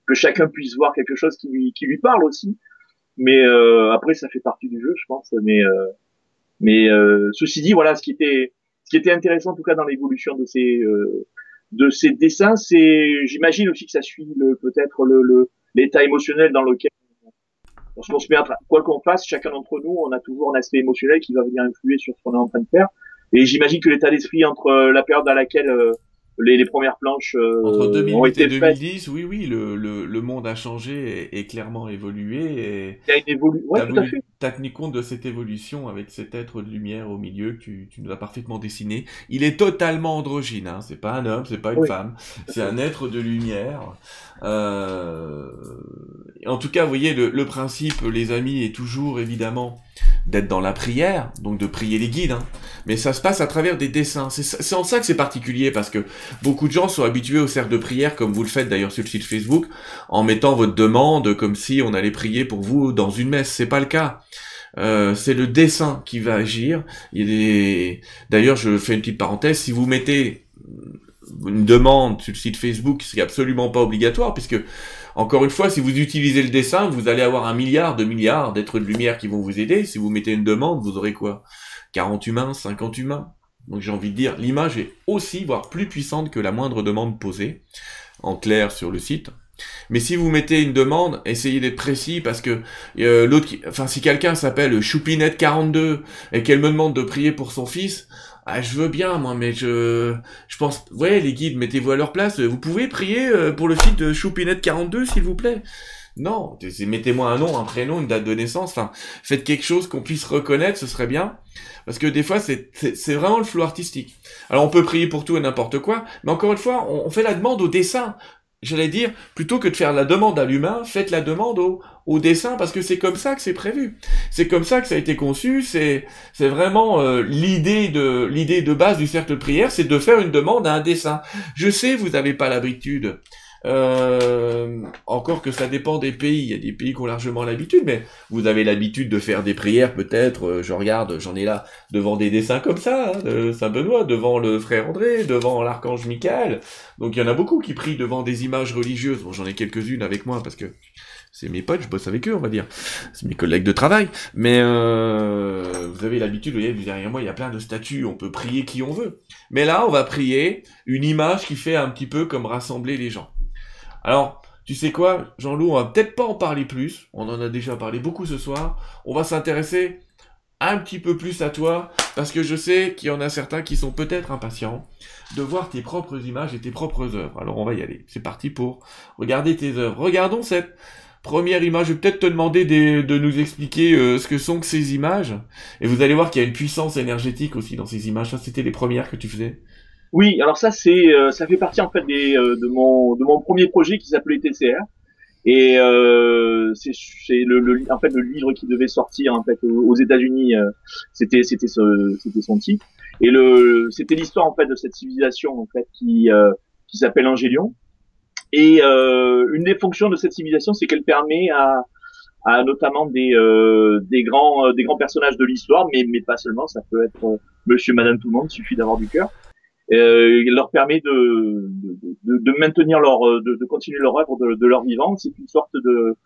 Speaker 2: que chacun puisse voir quelque chose qui lui, qui lui parle aussi. Mais euh, après, ça fait partie du jeu, je pense. Mais euh, mais euh, ceci dit, voilà, ce qui était ce qui était intéressant en tout cas dans l'évolution de ces euh, de ces dessins, c'est j'imagine aussi que ça suit peut-être le l'état émotionnel dans lequel lorsqu'on se met à quoi qu'on fasse, chacun d'entre nous, on a toujours un aspect émotionnel qui va venir influer sur ce qu'on est en train de faire. Et j'imagine que l'état d'esprit entre la période dans laquelle les, les, premières planches euh,
Speaker 1: entre 2008 et 2010 oui oui le, le, le, monde a changé et, et clairement évolué et
Speaker 2: il y a une évolution ouais, tout à fait
Speaker 1: t'as tenu compte de cette évolution avec cet être de lumière au milieu que tu, tu nous as parfaitement dessiné il est totalement androgyne hein. c'est pas un homme c'est pas une
Speaker 2: oui.
Speaker 1: femme c'est un être de lumière euh... en tout cas vous voyez le, le principe les amis est toujours évidemment d'être dans la prière, donc de prier les guides, hein. mais ça se passe à travers des dessins. C'est en ça que c'est particulier, parce que beaucoup de gens sont habitués au cercle de prière, comme vous le faites d'ailleurs sur le site Facebook, en mettant votre demande comme si on allait prier pour vous dans une messe. C'est pas le cas. Euh, c'est le dessin qui va agir. Il est... D'ailleurs, je fais une petite parenthèse, si vous mettez une demande sur le site Facebook, c'est absolument pas obligatoire, puisque encore une fois, si vous utilisez le dessin, vous allez avoir un milliard de milliards d'êtres de lumière qui vont vous aider. Si vous mettez une demande, vous aurez quoi? 40 humains, 50 humains. Donc j'ai envie de dire, l'image est aussi, voire plus puissante que la moindre demande posée, en clair sur le site. Mais si vous mettez une demande, essayez d'être précis parce que euh, l'autre, enfin si quelqu'un s'appelle Choupinette42 et qu'elle me demande de prier pour son fils, ah, je veux bien, moi, mais je, je pense, ouais, les guides, mettez-vous à leur place. Vous pouvez prier euh, pour le fils de Choupinette42, s'il vous plaît? Non, mettez-moi un nom, un prénom, une date de naissance. Enfin, faites quelque chose qu'on puisse reconnaître, ce serait bien. Parce que des fois, c'est vraiment le flou artistique. Alors, on peut prier pour tout et n'importe quoi, mais encore une fois, on, fait la demande au dessin. j'allais dire, plutôt que de faire la demande à l'humain, faites la demande au, au dessin parce que c'est comme ça que c'est prévu. C'est comme ça que ça a été conçu. C'est c'est vraiment euh, l'idée de l'idée de base du cercle de prière, c'est de faire une demande à un dessin. Je sais, vous n'avez pas l'habitude euh, encore que ça dépend des pays. Il y a des pays qui ont largement l'habitude, mais vous avez l'habitude de faire des prières, peut-être. Euh, je regarde, j'en ai là devant des dessins comme ça, hein, de Saint Benoît, devant le frère André, devant l'archange Michael. Donc il y en a beaucoup qui prient devant des images religieuses. Bon, j'en ai quelques-unes avec moi parce que c'est mes potes, je bosse avec eux, on va dire. C'est mes collègues de travail. Mais euh, vous avez l'habitude, vous voyez, derrière moi, il y a plein de statues, on peut prier qui on veut. Mais là, on va prier une image qui fait un petit peu comme rassembler les gens. Alors, tu sais quoi, Jean-Loup, on va peut-être pas en parler plus, on en a déjà parlé beaucoup ce soir, on va s'intéresser un petit peu plus à toi, parce que je sais qu'il y en a certains qui sont peut-être impatients de voir tes propres images et tes propres œuvres. Alors on va y aller, c'est parti pour regarder tes œuvres. Regardons cette première image, je vais peut-être te demander de, nous expliquer euh, ce que sont ces images, et vous allez voir qu'il y a une puissance énergétique aussi dans ces images, ça c'était les premières que tu faisais.
Speaker 2: Oui, alors ça c'est euh, ça fait partie en fait des, euh, de mon de mon premier projet qui s'appelait TCR et euh, c'est le, le, en fait le livre qui devait sortir en fait aux États-Unis euh, c'était c'était ce, c'était son titre. Et le c'était l'histoire en fait de cette civilisation en fait qui qui s'appelle Angélion. Et une des fonctions de cette civilisation c'est qu'elle permet à à notamment des des grands des grands personnages de l'histoire mais mais pas seulement ça peut être Monsieur Madame tout le monde suffit d'avoir du cœur euh, il leur permet de, de, de, maintenir leur, euh, de, de, continuer leur œuvre de, de leur vivant. C'est une sorte de,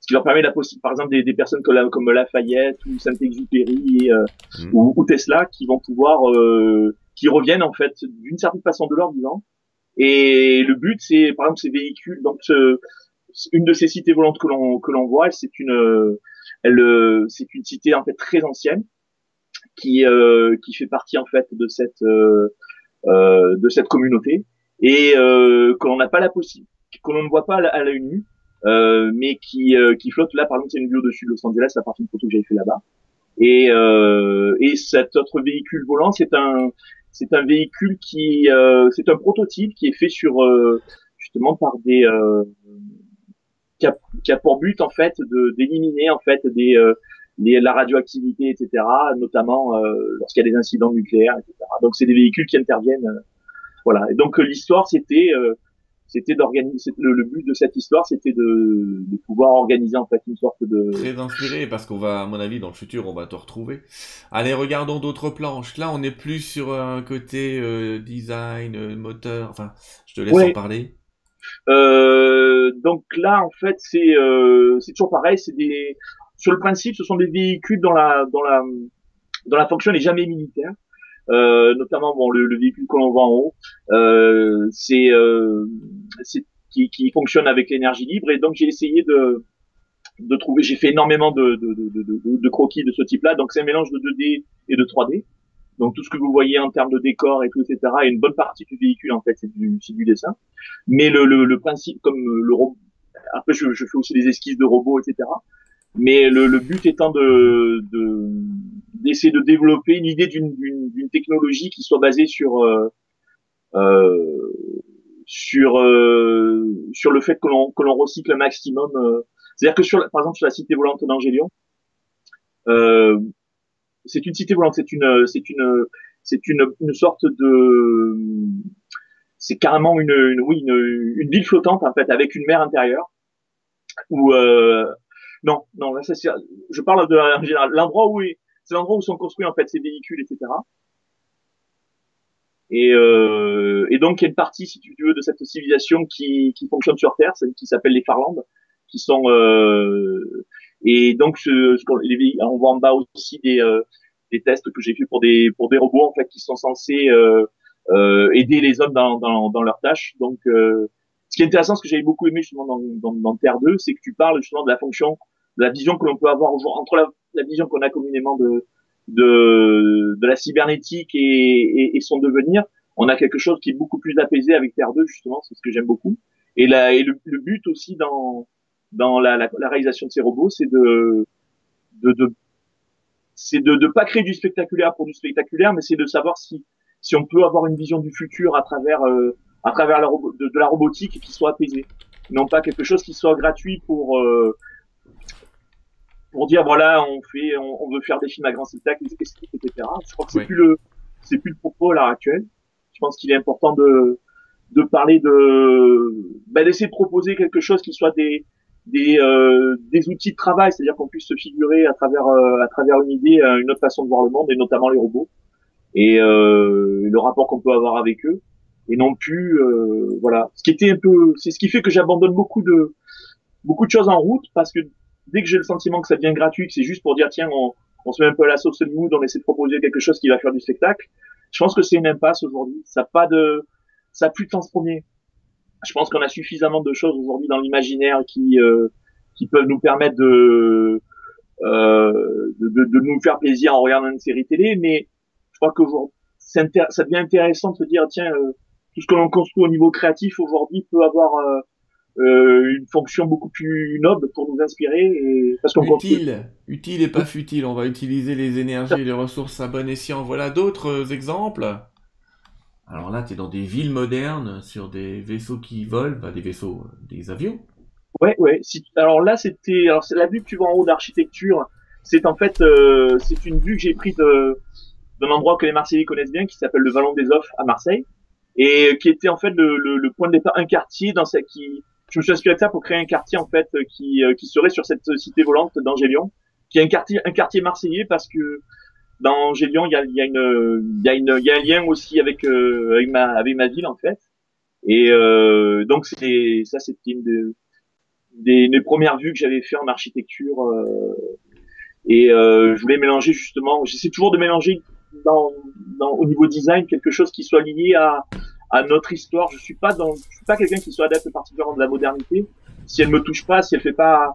Speaker 2: ce qui leur permet la possibilité, par exemple, des, des personnes comme, comme Lafayette ou Saint-Exupéry euh, mmh. ou, ou, Tesla qui vont pouvoir, euh, qui reviennent en fait d'une certaine façon de leur vivant. Et le but, c'est par exemple ces véhicules. Donc, ce, une de ces cités volantes que l'on que l'on voit, c'est une, elle, c'est une cité en fait très ancienne qui euh, qui fait partie en fait de cette euh, euh, de cette communauté et euh, que l'on n'a pas la possibilité, que ne voit pas à l'œil nu, euh, mais qui, qui flotte là. Par exemple, c'est une vue au-dessus de Los Angeles, à partir d'une photo que j'avais fait là-bas. Et, et cet autre véhicule volant, c'est un c'est un véhicule qui c'est un prototype qui est fait sur justement par des qui a, qui, a, pour but en fait de d'éliminer en fait des les, la radioactivité, etc., notamment euh, lorsqu'il y a des incidents nucléaires, etc. Donc c'est des véhicules qui interviennent. Euh, voilà. Et donc l'histoire, c'était euh, c'était d'organiser le, but de cette histoire c'était de, de, pouvoir organiser en fait une sorte de
Speaker 1: très inspiré parce qu'on va à mon avis dans le futur on va te retrouver allez regardons d'autres planches là on est plus sur un côté euh, design moteur enfin je te laisse en parler
Speaker 2: euh, donc là en fait c'est euh, c'est toujours pareil c'est des sur le principe, ce sont des véhicules dont la, dans la, dans la fonction n'est jamais militaire. Euh, notamment bon, le, le véhicule que l'on voit en haut, euh, c'est euh, qui, qui fonctionne avec l'énergie libre et donc j'ai essayé de de trouver, j'ai fait énormément de, de, de, de, de croquis de ce type-là, donc c'est un mélange de 2D et de 3D. Donc tout ce que vous voyez en termes de décor et tout, etc. Et une bonne partie du véhicule en fait c'est du, du dessin. Mais le, le, le principe, comme le après je, je fais aussi des esquisses de robots, etc. Mais le, le but étant de d'essayer de, développer une idée d'une technologie qui soit basée sur euh, euh, sur euh, sur le fait que l'on que l'on recycle un maximum. Euh, c'est-à-dire que sur par exemple sur la cité volante d'Angélion, euh, c'est une cité volante, c'est une c'est une c'est une, une sorte de c'est carrément une, une oui une, une, ville flottante en fait avec une mer intérieure où euh, non, non, là, ça, je parle de, en général, l'endroit où c'est l'endroit où sont construits en fait ces véhicules, etc. Et, euh, et donc il y a une partie, si tu veux, de cette civilisation qui, qui fonctionne sur Terre, celle qui s'appelle les Farlandes, qui sont euh, et donc ce, ce on voit en bas aussi des, euh, des tests que j'ai fait pour des pour des robots en fait qui sont censés euh, euh, aider les hommes dans, dans, dans leurs tâches. Donc euh, ce qui est intéressant, ce que j'avais beaucoup aimé justement dans, dans, dans Terre 2, c'est que tu parles justement de la fonction la vision que l'on peut avoir entre la, vision qu'on a communément de, de, de la cybernétique et, et, son devenir, on a quelque chose qui est beaucoup plus apaisé avec Terre 2 justement, c'est ce que j'aime beaucoup. Et, la, et le, but aussi dans dans la, la, réalisation de ces robots, c'est de de, de c'est de ne pas créer du spectaculaire pour du spectaculaire, mais c'est de savoir si si on peut avoir une vision du futur à travers euh, à travers la de, la robotique qui soit apaisée, non pas quelque chose qui soit gratuit pour euh, pour dire voilà on fait on, veut faire des films à grand spectacle etc. Je crois que c'est plus le c'est plus le propos à l'heure actuelle. Je pense qu'il est important de de parler de bah, d'essayer de proposer quelque chose qui soit des des, euh, des outils de travail, c'est-à-dire qu'on puisse se figurer à travers euh, à travers une idée, une autre façon de voir le monde, et notamment les robots et euh, le rapport qu'on peut avoir avec eux, et non plus euh, voilà. Ce qui était un peu, c'est ce qui fait que j'abandonne beaucoup de beaucoup de choses en route parce que dès que j'ai le sentiment que ça devient gratuit, que c'est juste pour dire tiens on, on se met un peu à la sauce mood, on essaie de proposer quelque chose qui va faire du spectacle. Je pense que c'est une impasse aujourd'hui. Ça n'a pas de, ça a plus de sens premier je pense qu'on a suffisamment de choses aujourd'hui dans l'imaginaire qui euh, qui peuvent nous permettre de, euh, de, de, de nous faire plaisir en regardant une série télé, mais je crois que ça devient intéressant de se dire tiens euh, tout ce que l'on construit au niveau créatif aujourd'hui peut avoir euh, euh, une fonction beaucoup plus noble pour nous inspirer et
Speaker 1: parce utile utile et pas futile on va utiliser les énergies et les ressources à bon escient voilà d'autres exemples alors là, tu es dans des villes modernes, sur des vaisseaux qui volent, bah, des vaisseaux, euh, des avions.
Speaker 2: Ouais, ouais. alors là, c'était, alors c'est la vue que tu vois en haut d'architecture. C'est en fait, euh, c'est une vue que j'ai prise de d'un endroit que les Marseillais connaissent bien, qui s'appelle le Vallon des Offres à Marseille, et qui était en fait le, le, point de départ, un quartier dans cette qui. Je me suis inspiré de ça pour créer un quartier en fait qui euh, qui serait sur cette cité volante d'Angélion, qui est un quartier un quartier marseillais parce que dans Gélion, il y a, y, a une, y, y a un lien aussi avec, euh, avec, ma, avec ma ville en fait. Et euh, donc c'est ça, c'était une de, des, des premières vues que j'avais fait en architecture. Euh, et euh, je voulais mélanger justement, j'essaie toujours de mélanger dans, dans, au niveau design quelque chose qui soit lié à, à notre histoire. Je suis pas dans, je suis pas quelqu'un qui soit adepte particulièrement de la modernité. Si elle me touche pas, si elle fait pas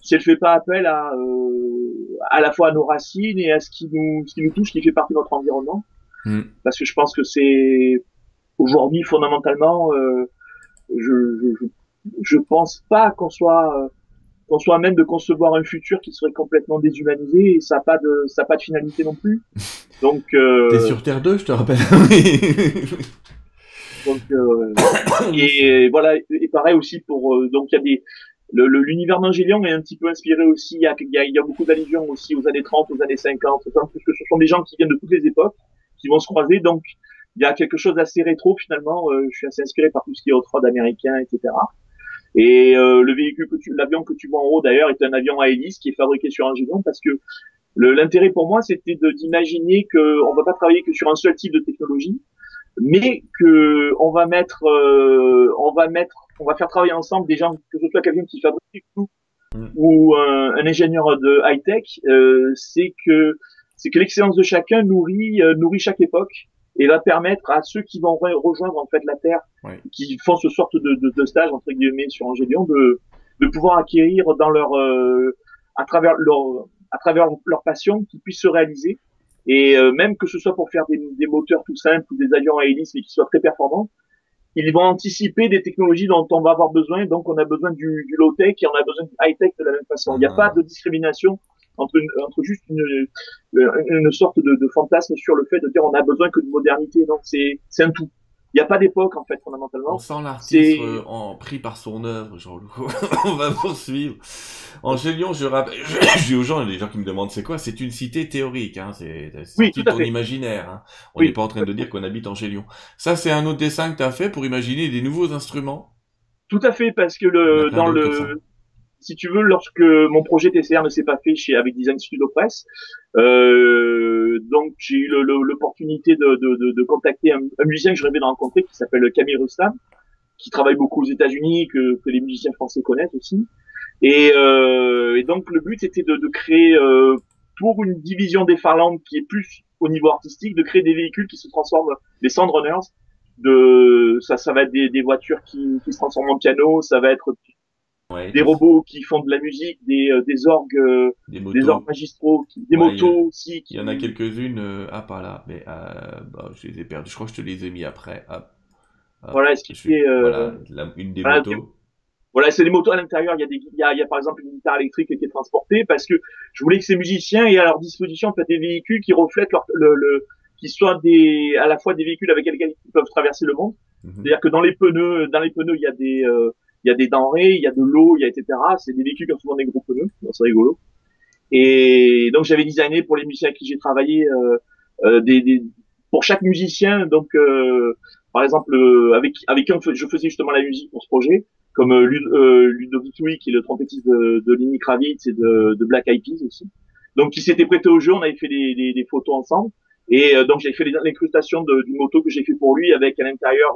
Speaker 2: si elle fait pas appel à euh, à la fois à nos racines et à ce qui nous ce qui nous touche, qui fait partie de notre environnement. Mm. Parce que je pense que c'est aujourd'hui fondamentalement, euh, je, je je pense pas qu'on soit euh, qu'on soit même de concevoir un futur qui serait complètement déshumanisé et ça n'a pas de ça a pas de finalité non plus. Donc
Speaker 1: euh... t'es sur Terre 2, je te rappelle.
Speaker 2: donc euh, et voilà et pareil aussi pour euh, donc il y a des l'univers d'Angélion est un petit peu inspiré aussi, il y a, il y a, beaucoup d'allusions aussi aux années 30, aux années 50, parce que ce sont des gens qui viennent de toutes les époques, qui vont se croiser, donc il y a quelque chose d'assez rétro finalement, euh, je suis assez inspiré par tout ce qui est off-road américain, etc. Et euh, le véhicule que tu, l'avion que tu vois en haut d'ailleurs est un avion à hélice qui est fabriqué sur Angélion parce que l'intérêt pour moi c'était d'imaginer qu'on va pas travailler que sur un seul type de technologie, mais que on va mettre, euh, on va mettre, on va faire travailler ensemble des gens, que ce soit quelqu'un qui fabrique tout mm. ou un, un, ingénieur de high tech, euh, c'est que c'est que l'excellence de chacun nourrit euh, nourrit chaque époque et va permettre à ceux qui vont rejoindre en fait la Terre, qui font ce sorte de, de, de, stage entre guillemets sur Angélion, de de pouvoir acquérir dans leur euh, à travers leur à travers leur passion, qu'ils puissent se réaliser et euh, même que ce soit pour faire des, des, moteurs tout simples ou des avions à hélice mais qui soient très performants, ils vont anticiper des technologies dont on va avoir besoin. Donc on a besoin du, du low-tech et on a besoin du high-tech de la même façon. Il n'y a pas de discrimination entre, entre juste une, une sorte de, de, fantasme sur le fait de dire on a besoin que de modernité. Donc c'est un tout. Il n'y a pas d'époque en fait fondamentalement. On
Speaker 1: sent l'artiste euh, en pris par son œuvre, genre on va poursuivre. En Gélion, je rappelle, je, dis aux gens, les gens qui me demandent c'est quoi, c'est une cité théorique, hein, c'est oui, ton imaginaire. Hein. On n'est pas en train de dire qu'on habite en Gélion. Ça, c'est un autre dessin que tu as fait pour imaginer des nouveaux instruments?
Speaker 2: Tout à fait, parce que le dans le si tu veux, lorsque mon projet TCR ne s'est pas fait chez avec Design Studio Press, euh, donc j'ai eu l'opportunité de, de, de, contacter un, musicien que je rêvais de rencontrer qui s'appelle Camille Rustam, qui travaille beaucoup aux États-Unis, que, que les musiciens français connaissent aussi. Et, euh, et donc le but était de, de créer euh, pour une division des Farlandes qui est plus au niveau artistique, de créer des véhicules qui se transforment, des Sandrunners. De ça, ça va être des, des voitures qui, qui se transforment en piano, ça va être des robots qui font de la musique, des, euh, des orgues, euh, des, orgues magistraux, des motos aussi.
Speaker 1: Il y en a quelques-unes, euh, ah pas là, mais bah, je les ai perdues. Je crois que je te les ai mis après.
Speaker 2: voilà, est-ce qu'il fait
Speaker 1: voilà, une des motos.
Speaker 2: Voilà, c'est des motos à l'intérieur. Il y a des, il y a, il y a par exemple une guitare électrique qui est transportée parce que je voulais que ces musiciens aient à leur disposition en fait des véhicules qui reflètent leur, le, le qui soient des, à la fois des véhicules avec lesquels ils peuvent traverser le monde. Mhm. C'est-à-dire que dans les pneus, dans les pneus, il y a des, euh, il y a des denrées, il y a de l'eau, il y a etc. C'est des véhicules qui ont souvent des gros pneus, c'est rigolo. Et donc j'avais designé pour les musiciens avec qui j'ai travaillé euh, euh, des, des, pour chaque musicien. Donc euh, par exemple avec avec qui je faisais justement la musique pour ce projet, comme Ludovic Louis qui est le trompettiste de, de Lenny Kravitz et de, de Black Eyed Peas aussi. Donc qui s'était prêté au jeu, on avait fait des, des, des photos ensemble. Et donc j'ai fait l'incrustation d'une moto que j'ai fait pour lui avec à l'intérieur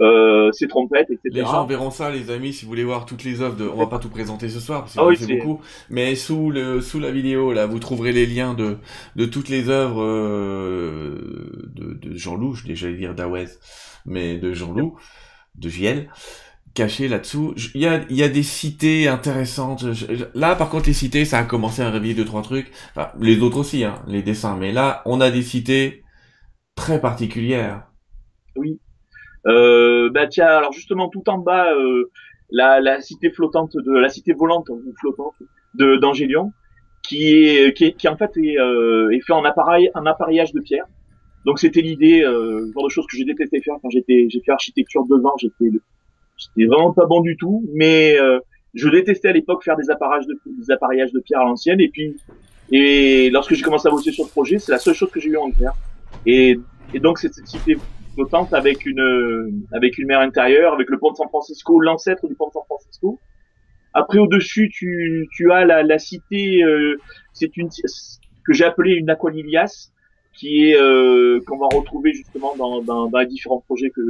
Speaker 2: euh, ses trompettes, etc.
Speaker 1: Les gens verront ça, les amis, si vous voulez voir toutes les œuvres de, on va pas tout présenter ce soir, parce que ah beaucoup, mais sous le, sous la vidéo, là, vous trouverez les liens de, de toutes les œuvres, euh, de, de Jean-Loup, j'allais dire d'Awez, mais de Jean-Loup, de Viel, caché là-dessous. Il y a, y a des cités intéressantes. Là, par contre, les cités, ça a commencé à réveiller deux, trois trucs. Enfin, les autres aussi, hein, les dessins. Mais là, on a des cités très particulières.
Speaker 2: Oui. Euh, bah tiens, alors justement tout en bas, euh, la, la, cité flottante de la cité volante ou flottante de d'Angélion, qui est, qui est qui en fait est, euh, est fait en appareil en appareillage de pierre. Donc c'était l'idée, euh, genre de choses que j'ai détesté faire quand j'étais j'ai fait architecture deux ans, j'étais j'étais vraiment pas bon du tout, mais euh, je détestais à l'époque faire des appareillages de des de pierre à l'ancienne et puis et lorsque j'ai commencé à bosser sur ce projet, c'est la seule chose que j'ai eu envie de faire. Et, et donc cette cité flottante avec une avec une mer intérieure, avec le pont de San Francisco, l'ancêtre du pont de San Francisco. Après au dessus, tu tu as la, la cité, euh, c'est une que j'ai appelée une aqualilias, qui est euh, qu'on va retrouver justement dans, dans, dans les différents projets que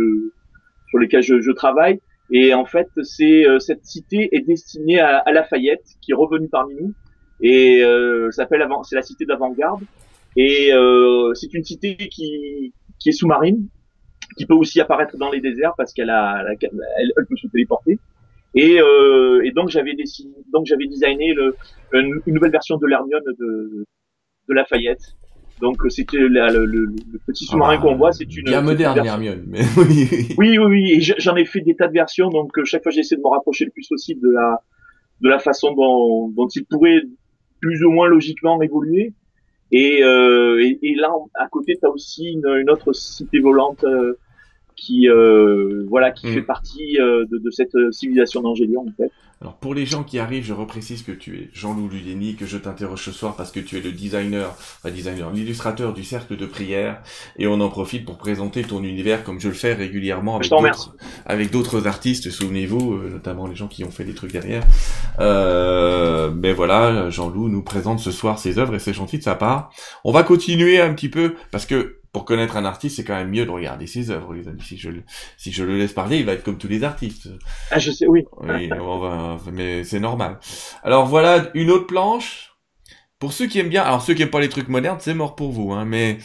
Speaker 2: sur lesquels je, je travaille. Et en fait, c'est euh, cette cité est destinée à, à, Lafayette, qui est revenue parmi nous, et euh, s'appelle c'est la cité d'avant-garde. Et euh, c'est une cité qui qui est sous-marine, qui peut aussi apparaître dans les déserts parce qu'elle a, elle, peut se téléporter. Et, euh, et donc j'avais dessiné, donc j'avais designé le, une, nouvelle version de l'Hermione de, de Lafayette. Donc c'était le, le, le, petit sous-marin ah, qu'on voit, c'est une
Speaker 1: bien moderne l'Hermione. Mais
Speaker 2: oui, oui, oui, oui. Et j'en ai fait des tas de versions, donc chaque fois j'essaie de me rapprocher le plus possible de la de la façon dont, dont il pourrait plus ou moins logiquement évoluer. Et, euh, et, et, là, à côté, tu as aussi une, une, autre cité volante euh, qui euh, voilà qui fait mm. partie euh, de, de, cette civilisation d'Angélion en fait.
Speaker 1: Alors pour les gens qui arrivent, je reprécise que tu es Jean-Loup Ludeni, que je t'interroge ce soir parce que tu es le designer, pas designer, l'illustrateur du cercle de prière, et on en profite pour présenter ton univers comme je le fais régulièrement avec d'autres, avec d'autres artistes, souvenez-vous, notamment les gens qui ont fait des trucs derrière. Euh, mais voilà, Jean-Loup nous présente ce soir ses œuvres et c'est gentil de sa part. On va continuer un petit peu parce que pour connaître un artiste, c'est quand même mieux de regarder ses œuvres, les amis. Si je, si je le laisse parler, il va être comme tous les artistes.
Speaker 2: Ah, je sais, oui.
Speaker 1: Oui, on va, mais c'est normal. Alors voilà, une autre planche. Pour ceux qui aiment bien, alors ceux qui aiment pas les trucs modernes, c'est mort pour vous, hein, mais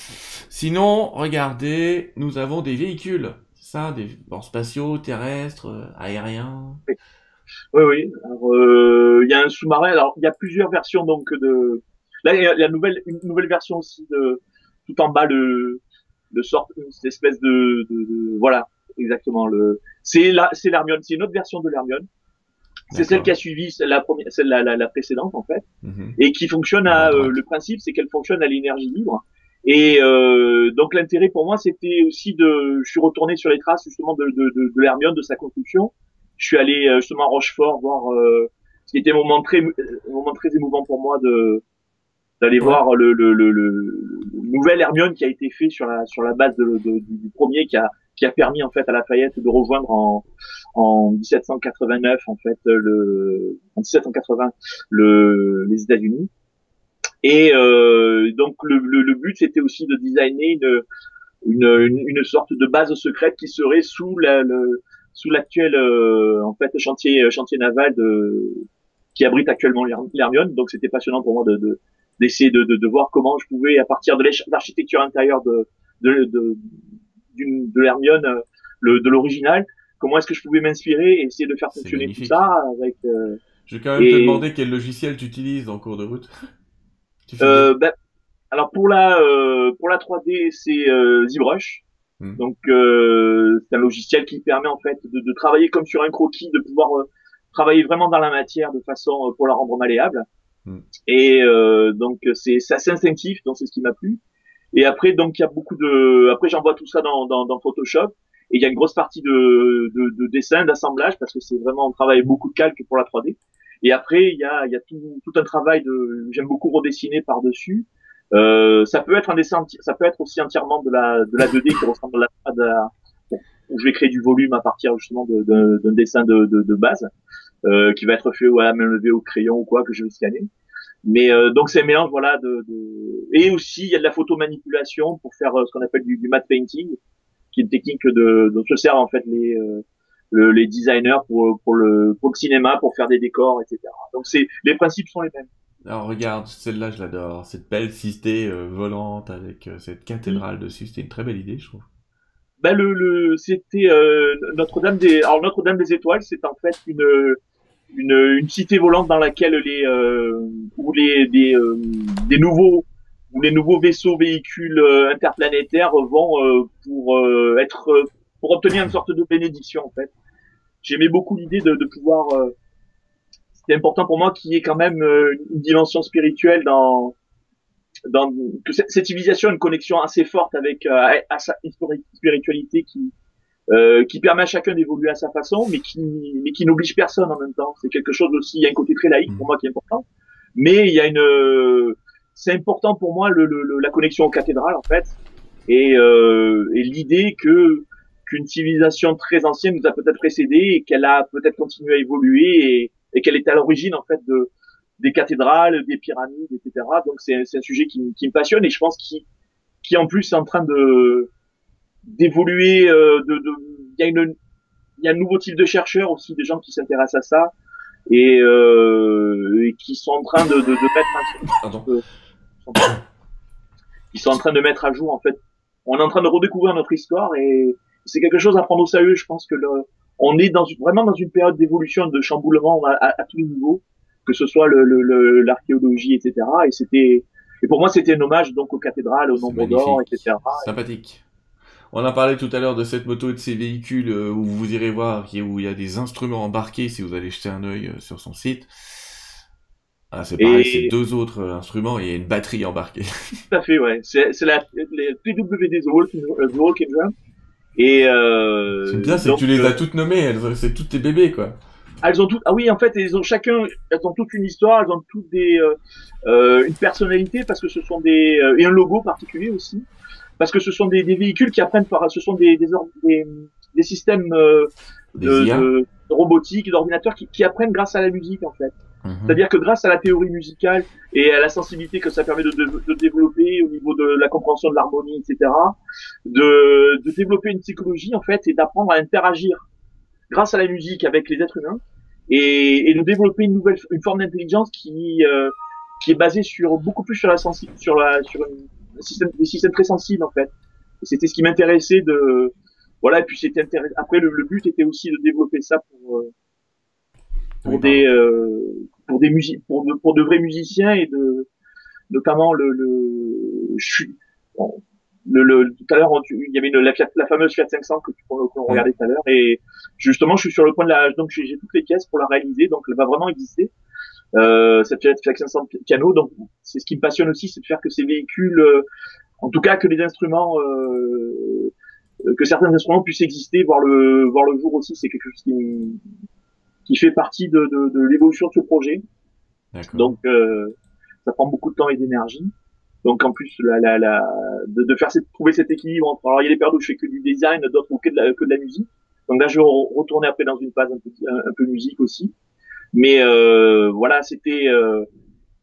Speaker 1: sinon, regardez, nous avons des véhicules, ça, des bords spatiaux, terrestres, euh, aériens.
Speaker 2: Oui, oui. Euh, il y a un sous-marin. Alors, il y a plusieurs versions donc de. Là, il y a une nouvelle version aussi de tout en bas le de sorte une espèce de, de, voilà exactement le c'est la c'est l'Hermione c'est une autre version de l'Hermione c'est celle qui a suivi la première celle la, la, précédente en fait mhm. et qui fonctionne à euh, le principe c'est qu'elle fonctionne à l'énergie libre. Et euh, donc l'intérêt pour moi c'était aussi de je suis retourné sur les traces justement de de, de, de l'Hermione de sa construction. Je suis allé euh, justement à Rochefort voir euh, ce qui était un moment très un moment très émouvant pour moi de d'aller voir le, le, le, le, nouvel Hermione qui a été fait sur la sur la base de, de, du premier qui a qui a permis en fait à Lafayette de rejoindre en en 1789 en fait le en 1780 le les États-Unis. Et euh, donc le, le, le but c'était aussi de designer une, une, une, sorte de base secrète qui serait sous la, le, sous l'actuel euh, en fait chantier chantier naval de qui abrite actuellement l'Hermione. Donc c'était passionnant pour moi de d'essayer de, de, de, voir comment je pouvais, à partir de l'architecture intérieure de, de, de, de l'Hermione, euh, le, de l'original, comment est-ce que je pouvais m'inspirer et essayer de faire fonctionner tout ça avec. Euh,
Speaker 1: je vais quand même te demander quel logiciel tu utilises en cours de route.
Speaker 2: euh, ben, alors pour la euh, pour la 3D, c'est euh, ZBrush. Hmm. Donc c'est un logiciel qui permet en fait de, de, travailler comme sur un croquis, de pouvoir travailler vraiment dans la matière de façon pour la rendre malléable. Mm. Et donc c'est assez instinctif, donc c'est ce qui m'a plu. Et après, donc, il y a beaucoup de, après, j'envoie tout ça dans, dans, dans, Photoshop. Et il y a une grosse partie de, de, de dessin, d'assemblage, parce que c'est vraiment, on travaille beaucoup de calque pour la 3D. Et après, il y a, y a tout, tout un travail de, j'aime beaucoup redessiner par-dessus. Euh, ça peut être un dessin, ça peut être aussi entièrement de la, de la 2D qui ressemble à la, où je vais créer du volume à partir justement d'un de, de, dessin de, de, base, euh, qui va être fait à la main levée au crayon ou quoi que je vais scanner. Mais euh, donc c'est un mélange voilà de, de, et aussi il y a de la photo manipulation pour faire euh, ce qu'on appelle du, du matte painting, qui est une technique de dont se servent en fait les euh, le, les designers pour pour le pour le cinéma pour faire des décors etc. Donc c'est les principes sont les mêmes.
Speaker 1: Alors regarde, celle-là je l'adore, cette belle cité euh, volante avec cette cathédrale dessus, c'était une très belle idée je trouve.
Speaker 2: Ben le, le c'était Notre-Dame des alors Notre-Dame des étoiles, c'est en fait une une, une cité volante dans laquelle les euh, où les des, euh, des nouveaux où les nouveaux vaisseaux véhicules euh, interplanétaires vont euh, pour être pour obtenir une sorte de bénédiction en fait. J'aimais beaucoup l'idée de, de pouvoir c'était important pour moi qu'il y ait quand même une dimension spirituelle dans dans que cette, civilisation ait une connexion assez forte avec à sa spiritualité qui euh, qui permet à chacun d'évoluer à sa façon, mais qui, mais qui n'oblige personne en même temps. C'est quelque chose aussi, il y a un côté très laïque pour mm. moi qui est important, mais il y a une, c'est important pour moi le, le, la connexion aux cathédrales en fait, et, euh, et l'idée que qu'une civilisation très ancienne nous a peut-être précédé et qu'elle a peut-être continué à évoluer et, et qu'elle est à l'origine en fait de des cathédrales, des pyramides, etc. Donc c'est un sujet qui, qui me passionne et je pense qui qui en plus est en train de d'évoluer. Euh, de, de, il y a une, il y a un nouveau type de chercheurs aussi, des gens qui s'intéressent à ça et, euh, et qui sont en train de, de, de mettre. Un, ils sont en train de mettre à jour en fait. On est en train de redécouvrir notre histoire et c'est quelque chose à prendre au sérieux. Je pense que le, on est dans vraiment dans une période d'évolution, de chamboulement à, à, tous les niveaux, que ce soit l'archéologie, le, etc. Et c'était, et pour moi, c'était un hommage donc aux cathédrales, aux nombres d'or, etc.
Speaker 1: Sympathique. On a parlé tout à l'heure de cette moto et de ces véhicules euh, où vous irez voir où il y a des instruments embarqués si vous allez jeter un œil euh, sur son site. Ah, c'est pareil, c'est deux autres euh, instruments et une batterie embarquée.
Speaker 2: Tout à fait, ouais. C'est, la PWD, The Walking. Et euh,
Speaker 1: c'est bien, c'est que tu les as toutes nommées, c'est toutes tes bébés, quoi.
Speaker 2: Elles ont toutes, ah oui, en fait, elles ont chacun, elles ont toute une histoire, elles ont toutes des, euh, une personnalité parce que ce sont des, et un logo particulier aussi parce que ce sont des, des véhicules qui apprennent par, ce sont des, des, des, des systèmes euh, de, de, robotique, d'ordinateurs qui, qui, apprennent grâce à la musique en fait. Mhm. C'est-à-dire que grâce à la théorie musicale et à la sensibilité que ça permet de, de, développer au niveau de la compréhension de l'harmonie, etc., de, de développer une psychologie en fait et d'apprendre à interagir grâce à la musique avec les êtres humains et, et de développer une nouvelle une forme d'intelligence qui euh, qui est basée sur beaucoup plus sur la sensi sur la sur une, système, des systèmes très sensibles en fait. C'était ce qui m'intéressait de voilà et puis c'était après le, but était aussi de développer ça pour euh, pour des euh, pour des musiques pour de, pour de vrais musiciens et de notamment le le le, le, tout à l'heure il y avait une, la, la, fameuse Fiat 500 que tu regardait tout à l'heure. Et justement je suis sur le point de la donc j'ai toutes les pièces pour la réaliser donc elle va vraiment exister euh, cette Fiat 500 piano. Donc, c'est ce qui me passionne aussi, c'est de faire que ces véhicules, euh, en tout cas que les instruments, euh, que certains instruments puissent exister, voir le voir le jour aussi. C'est quelque chose qui qui fait partie de, de, de l'évolution de ce projet. Donc, euh, ça prend beaucoup de temps et d'énergie. Donc en plus, la, la, la, de, de faire cette, trouver cet équilibre entre. Alors il y a des périodes où je fais que du design, d'autres où que de la, que de la musique. Donc là, je vais retourner après dans une phase un peu, un peu musique aussi. Mais euh, voilà, c'était euh,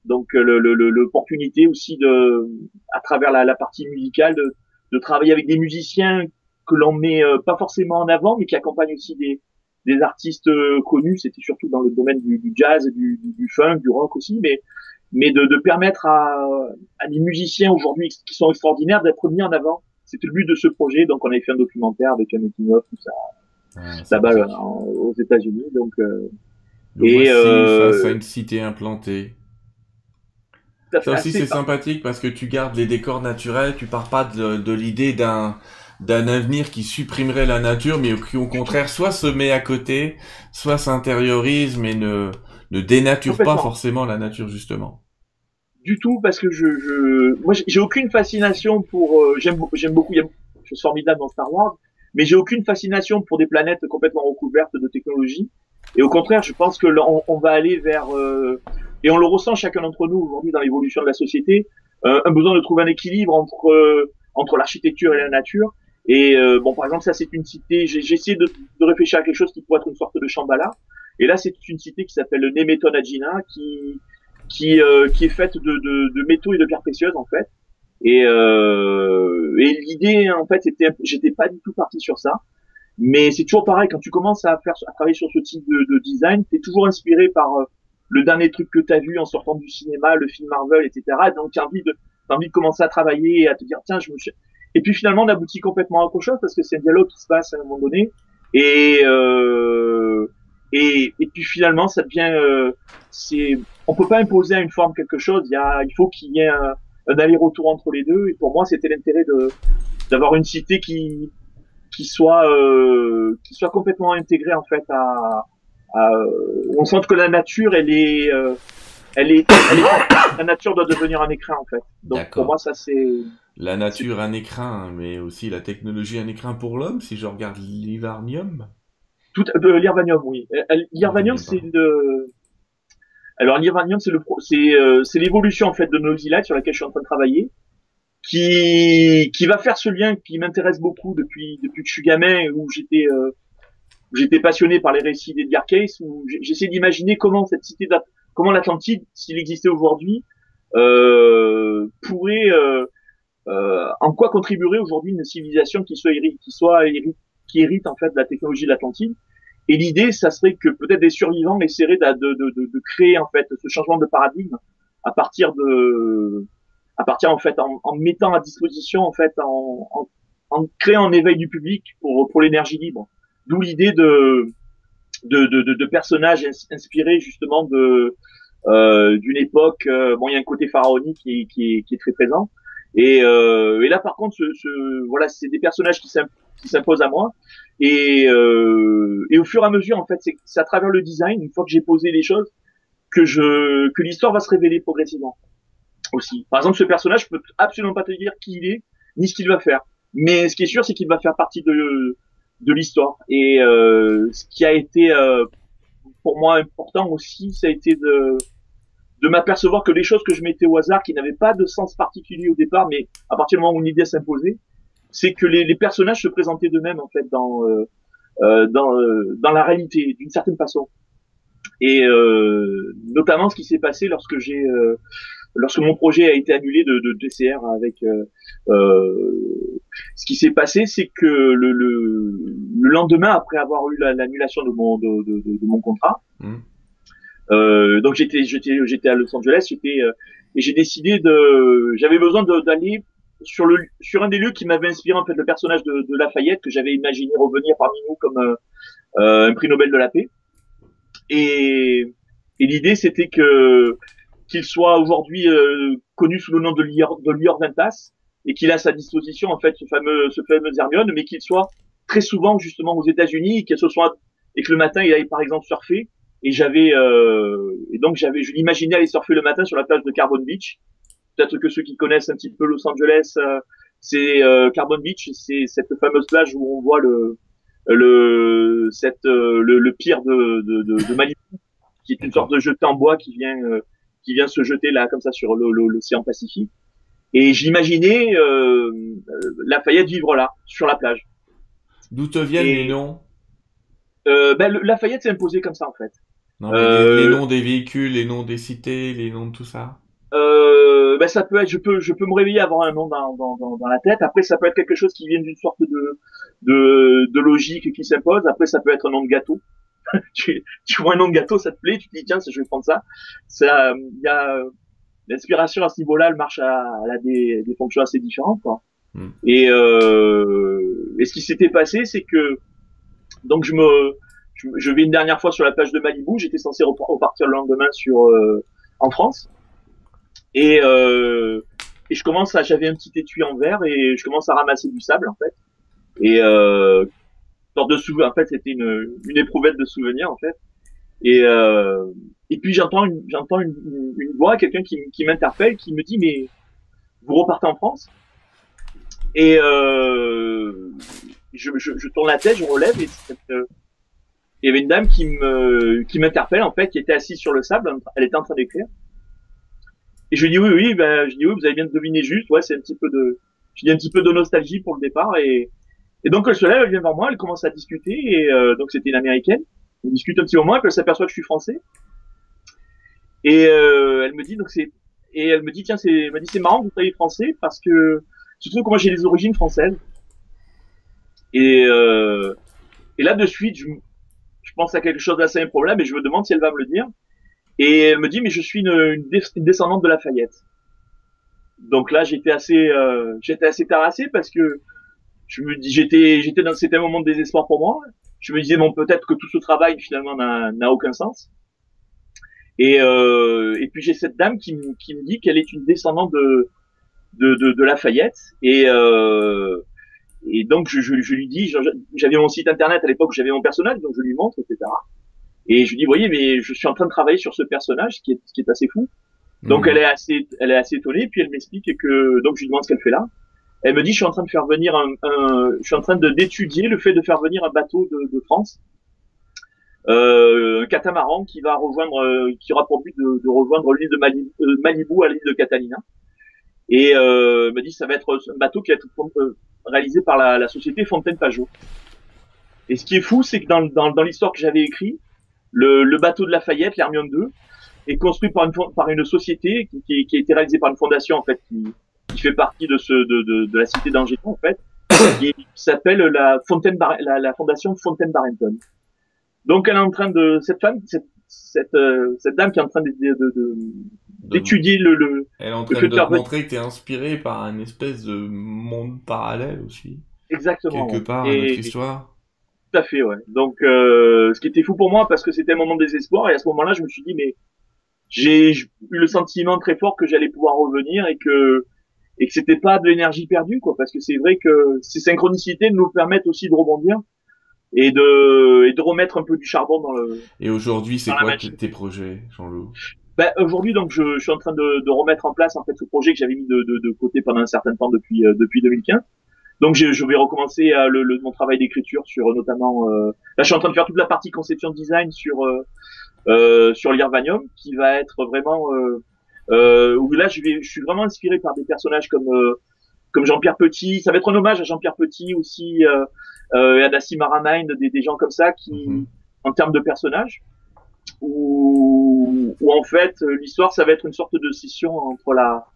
Speaker 2: donc l'opportunité le, le, aussi de, à travers la, la partie musicale, de, de, travailler avec des musiciens que l'on met euh, pas forcément en avant, mais qui accompagnent aussi des, des artistes connus. C'était surtout dans le domaine du, du jazz, du, du, funk, du rock aussi, mais mais de, de permettre à, à des musiciens aujourd'hui qui sont extraordinaires d'être mis en avant. C'était le but de ce projet. Donc on avait fait un documentaire avec un making of tout ça ah, là-bas aux États-Unis. Donc euh,
Speaker 1: et euh... face à une cité implantée. Ça aussi c'est sympathique parce que tu gardes les décors naturels, tu pars pas de, de l'idée d'un d'un avenir qui supprimerait la nature, mais qui au contraire soit se met à côté, soit s'intériorise, mais ne ne dénature pas forcément la nature justement.
Speaker 2: du tout parce que je, je moi j'ai aucune fascination pour euh, j'aime j'aime beaucoup il y a des choses formidables dans Star Wars mais j'ai aucune fascination pour des planètes complètement recouvertes de technologie et au contraire je pense que on, on va aller vers euh, et on le ressent chacun d'entre nous aujourd'hui dans l'évolution de la société euh, un besoin de trouver un équilibre entre euh, entre l'architecture et la nature. Et bon par exemple ça c'est une cité j'ai essayé de, de, réfléchir à quelque chose qui pourrait être une sorte de Shambhala. Et là c'est une cité qui s'appelle Nemeton Agina qui qui, euh, qui est faite de, de, de, métaux et de pierres précieuses en fait. Et, euh, et l'idée en fait c'était, j'étais pas du tout parti sur ça, mais c'est toujours pareil quand tu commences à faire, à travailler sur ce type de, de design, t'es toujours inspiré par euh, le dernier truc que t'as vu en sortant du cinéma, le film Marvel, etc. donc t'as envie de, t'as envie de commencer à travailler et à te dire tiens je me suis... Et puis finalement on aboutit complètement à autre chose parce que c'est un dialogue qui se passe à un moment donné et euh, et, et puis finalement ça devient euh, c'est on peut pas imposer à une forme quelque chose. Il y a, il faut qu'il y ait un, un aller-retour entre les deux. Et pour moi, c'était l'intérêt de d'avoir une cité qui qui soit euh, qui soit complètement intégrée en fait à, à on sent que la nature elle est euh, elle est, elle est, la nature doit devenir un écrin en fait. Donc pour moi ça c'est
Speaker 1: la nature un écrin mais aussi la technologie un écrin pour l'homme si je regarde l'Ivarnium.
Speaker 2: Tout de l'Irvanium oui. Euh, L'Irvanium c'est le alors l'Iranium, c'est le c'est euh, c'est l'évolution en fait de Nosila sur laquelle je suis en train de travailler, qui qui va faire ce lien qui m'intéresse beaucoup depuis depuis que je suis gamin où j'étais euh, j'étais passionné par les récits d'Edgar Cayce où j'essaie d'imaginer comment cette cité comment l'Atlantide s'il existait aujourd'hui euh, pourrait euh, euh, en quoi contribuerait aujourd'hui une civilisation qui soit qui soit qui hérite en fait de la technologie de l'Atlantide. Et l'idée, ça serait que peut-être des survivants essaieraient de, de, de, de, créer en fait ce changement de paradigme à partir de, à partir en fait en, en mettant à disposition en fait en, en, en, créant un éveil du public pour pour l'énergie libre. D'où l'idée de de, de, de, personnages inspirés justement de euh, d'une époque. Euh, bon, il y a un côté pharaonique qui, qui, est, qui est très présent. Et, euh, et là, par contre, ce, ce voilà, c'est des personnages qui s'imposent à moi. Et, euh, et au fur et à mesure, en fait, c'est à travers le design, une fois que j'ai posé les choses, que je que l'histoire va se révéler progressivement aussi. Par exemple, ce personnage, je peux absolument pas te dire qui il est, ni ce qu'il va faire. Mais ce qui est sûr, c'est qu'il va faire partie de de l'histoire. Et euh, ce qui a été euh, pour moi important aussi, ça a été de de m'apercevoir que les choses que je mettais au hasard, qui n'avaient pas de sens particulier au départ, mais à partir du moment où une idée s'imposait, c'est que les, les, personnages se présentaient d'eux-mêmes en fait dans euh, euh dans euh, dans la réalité d'une certaine façon. Et euh, notamment ce qui s'est passé lorsque j'ai lorsque mon projet a été annulé de, de DCR avec ce qui s'est passé, c'est que le, le, le, lendemain après avoir eu l'annulation de mon de, de, de, mon contrat. Mmh. Euh, donc j'étais j'étais j'étais à Los Angeles, j'étais et j'ai décidé de j'avais besoin d'aller sur le sur un des lieux qui m'avait inspiré en fait le personnage de, de Lafayette que j'avais imaginé revenir parmi nous comme euh, euh un prix Nobel de la paix. Et, et l'idée c'était que qu'il soit aujourd'hui euh, connu sous le nom de Lior, de Lior Ventas et qu'il a à sa disposition en fait ce fameux ce fameux Hermione, mais qu'il soit très souvent justement aux États-Unis, et ce soit et que le matin il aille par exemple surfer. Et j'avais euh, et donc j'avais je l'imaginais aller surfer le matin sur la plage de Carbon Beach peut-être que ceux qui connaissent un petit peu Los Angeles, euh, c'est euh, Carbon Beach, c'est cette fameuse plage où on voit le le cette euh, le, le, pire de, de, de, de Malibu, qui est une sorte de jeté en bois qui vient qui vient se jeter là comme ça sur l'océan Pacifique. Et j'imaginais euh, Lafayette vivre là, sur la plage.
Speaker 1: D'où te viennent les noms?
Speaker 2: Euh, ben, Lafayette s'est imposé comme ça en fait.
Speaker 1: Non, euh, les noms des véhicules, les noms des cités, les noms de tout ça.
Speaker 2: Euh, ben ça peut être, je peux, je peux me réveiller avoir un nom dans, dans, dans, dans, la tête. Après, ça peut être quelque chose qui vient d'une sorte de, de, de logique qui s'impose. Après, ça peut être un nom de gâteau. tu, tu vois un nom de gâteau, ça te plaît, tu te dis tiens, je vais prendre ça. Ça, il y a l'inspiration à ce niveau-là, elle marche à, elle a des, des fonctions assez différentes, quoi. Hmm. Et, euh, et ce qui s'était passé, c'est que donc je me, je, vais une dernière fois sur la plage de Malibu. J'étais censé repartir le lendemain sur euh, en France. Et, euh, et je commence à, j'avais un petit étui en verre et je commence à ramasser du sable en fait. Et euh, sorte de souvenir, en fait, c'était une, une éprouvette de souvenirs en fait. Et, euh, Et puis j'entends une, j'entends une, une, voix, quelqu'un qui, qui m'interpelle, qui me dit mais vous repartez en France? Et euh, je, je, je, tourne la tête, je relève et euh, il y avait une dame qui me qui m'interpelle en fait, qui était assise sur le sable, elle était en train d'écrire. Et je lui dis oui oui, ben je dis oui, vous avez bien deviné juste, ouais c'est un petit peu de, je dis un petit peu de nostalgie pour le départ et et donc elle se lève, elle vient vers moi, elle commence à discuter et euh, donc c'était une américaine. On discute un petit moment, puis elle s'aperçoit que je suis français. Et euh, elle me dit donc c'est et elle me dit tiens c'est m'a dit c'est marrant que vous soyez français parce que surtout que moi j'ai des origines françaises. Et euh, et là de suite je, je pense à quelque chose d'assez improbable et je me demande si elle va me le dire. Et elle me dit mais je suis une, une, descendante de Lafayette. Donc là j'étais assez euh, j'étais assez terrassé parce que je me dis j'étais j'étais dans c'était un moment de désespoir pour moi. Je me disais bon peut-être que tout ce travail finalement n'a aucun sens. Et euh, et puis j'ai cette dame qui, qui me dit qu'elle est une descendante de de, de, de Lafayette et euh, et donc je, je, je lui dis j'avais mon site internet à l'époque j'avais mon personnage donc je lui montre etc et je lui dis voyez mais je suis en train de travailler sur ce personnage qui est qui est assez fou donc mmh. elle est assez elle est assez étonnée puis elle m'explique que donc je lui demande ce qu'elle fait là elle me dit, je suis en train de faire venir un, je suis en train d'étudier le fait de faire venir un bateau de, de France, euh, un catamaran qui va rejoindre, euh, qui aura pour but de, de rejoindre l'île de Malibu, euh, Malibu, à l'île de Catalina. Et euh, elle me dit, ça va être un bateau qui va être euh, réalisé par la, la société Fontaine Pajot. Et ce qui est fou, c'est que dans, dans, dans l'histoire que j'avais écrit, le, le, bateau de Lafayette, l'Hermione 2, est construit par une, par une société qui, qui, qui, a été réalisée par une fondation en fait qui, qui fait partie de ce de, de, de la cité d'Angers en fait, qui s'appelle la Fontaine la, la, fondation Fontaine Barrington. Donc elle est en train de cette femme cette cette, euh, cette dame qui est en train de d'étudier le, le
Speaker 1: elle est en train de te montrer que tu es inspiré par un espèce de monde parallèle aussi.
Speaker 2: Exactement.
Speaker 1: Quelque part et, notre histoire.
Speaker 2: Tout à fait, ouais. Donc, euh, ce qui était fou pour moi parce que c'était un moment de désespoir et à ce moment-là, je me suis dit mais j'ai eu le sentiment très fort que j'allais pouvoir revenir et que et que c'était pas de l'énergie perdue quoi parce que c'est vrai que ces synchronicités nous permettent aussi de rebondir et de et de remettre un peu du charbon dans le
Speaker 1: et aujourd'hui c'est quoi tes projets Jean-Loup?
Speaker 2: Ben, aujourd'hui donc je, je, suis en train de, de, remettre en place en fait ce projet que j'avais mis de, de, de, côté pendant un certain temps depuis euh, depuis 2015 donc je, je vais recommencer euh, le, le, mon travail d'écriture sur notamment euh, là je suis en train de faire toute la partie conception design sur euh, sur l'Irvanium qui va être vraiment euh, où là je, vais, je suis vraiment inspiré par des personnages comme euh, comme Jean-Pierre Petit. Ça va être un hommage à Jean-Pierre Petit aussi, euh, euh, à Dassi Maramind, des, des gens comme ça qui, mhm. en termes de personnages, où, où en fait l'histoire ça va être une sorte de scission entre la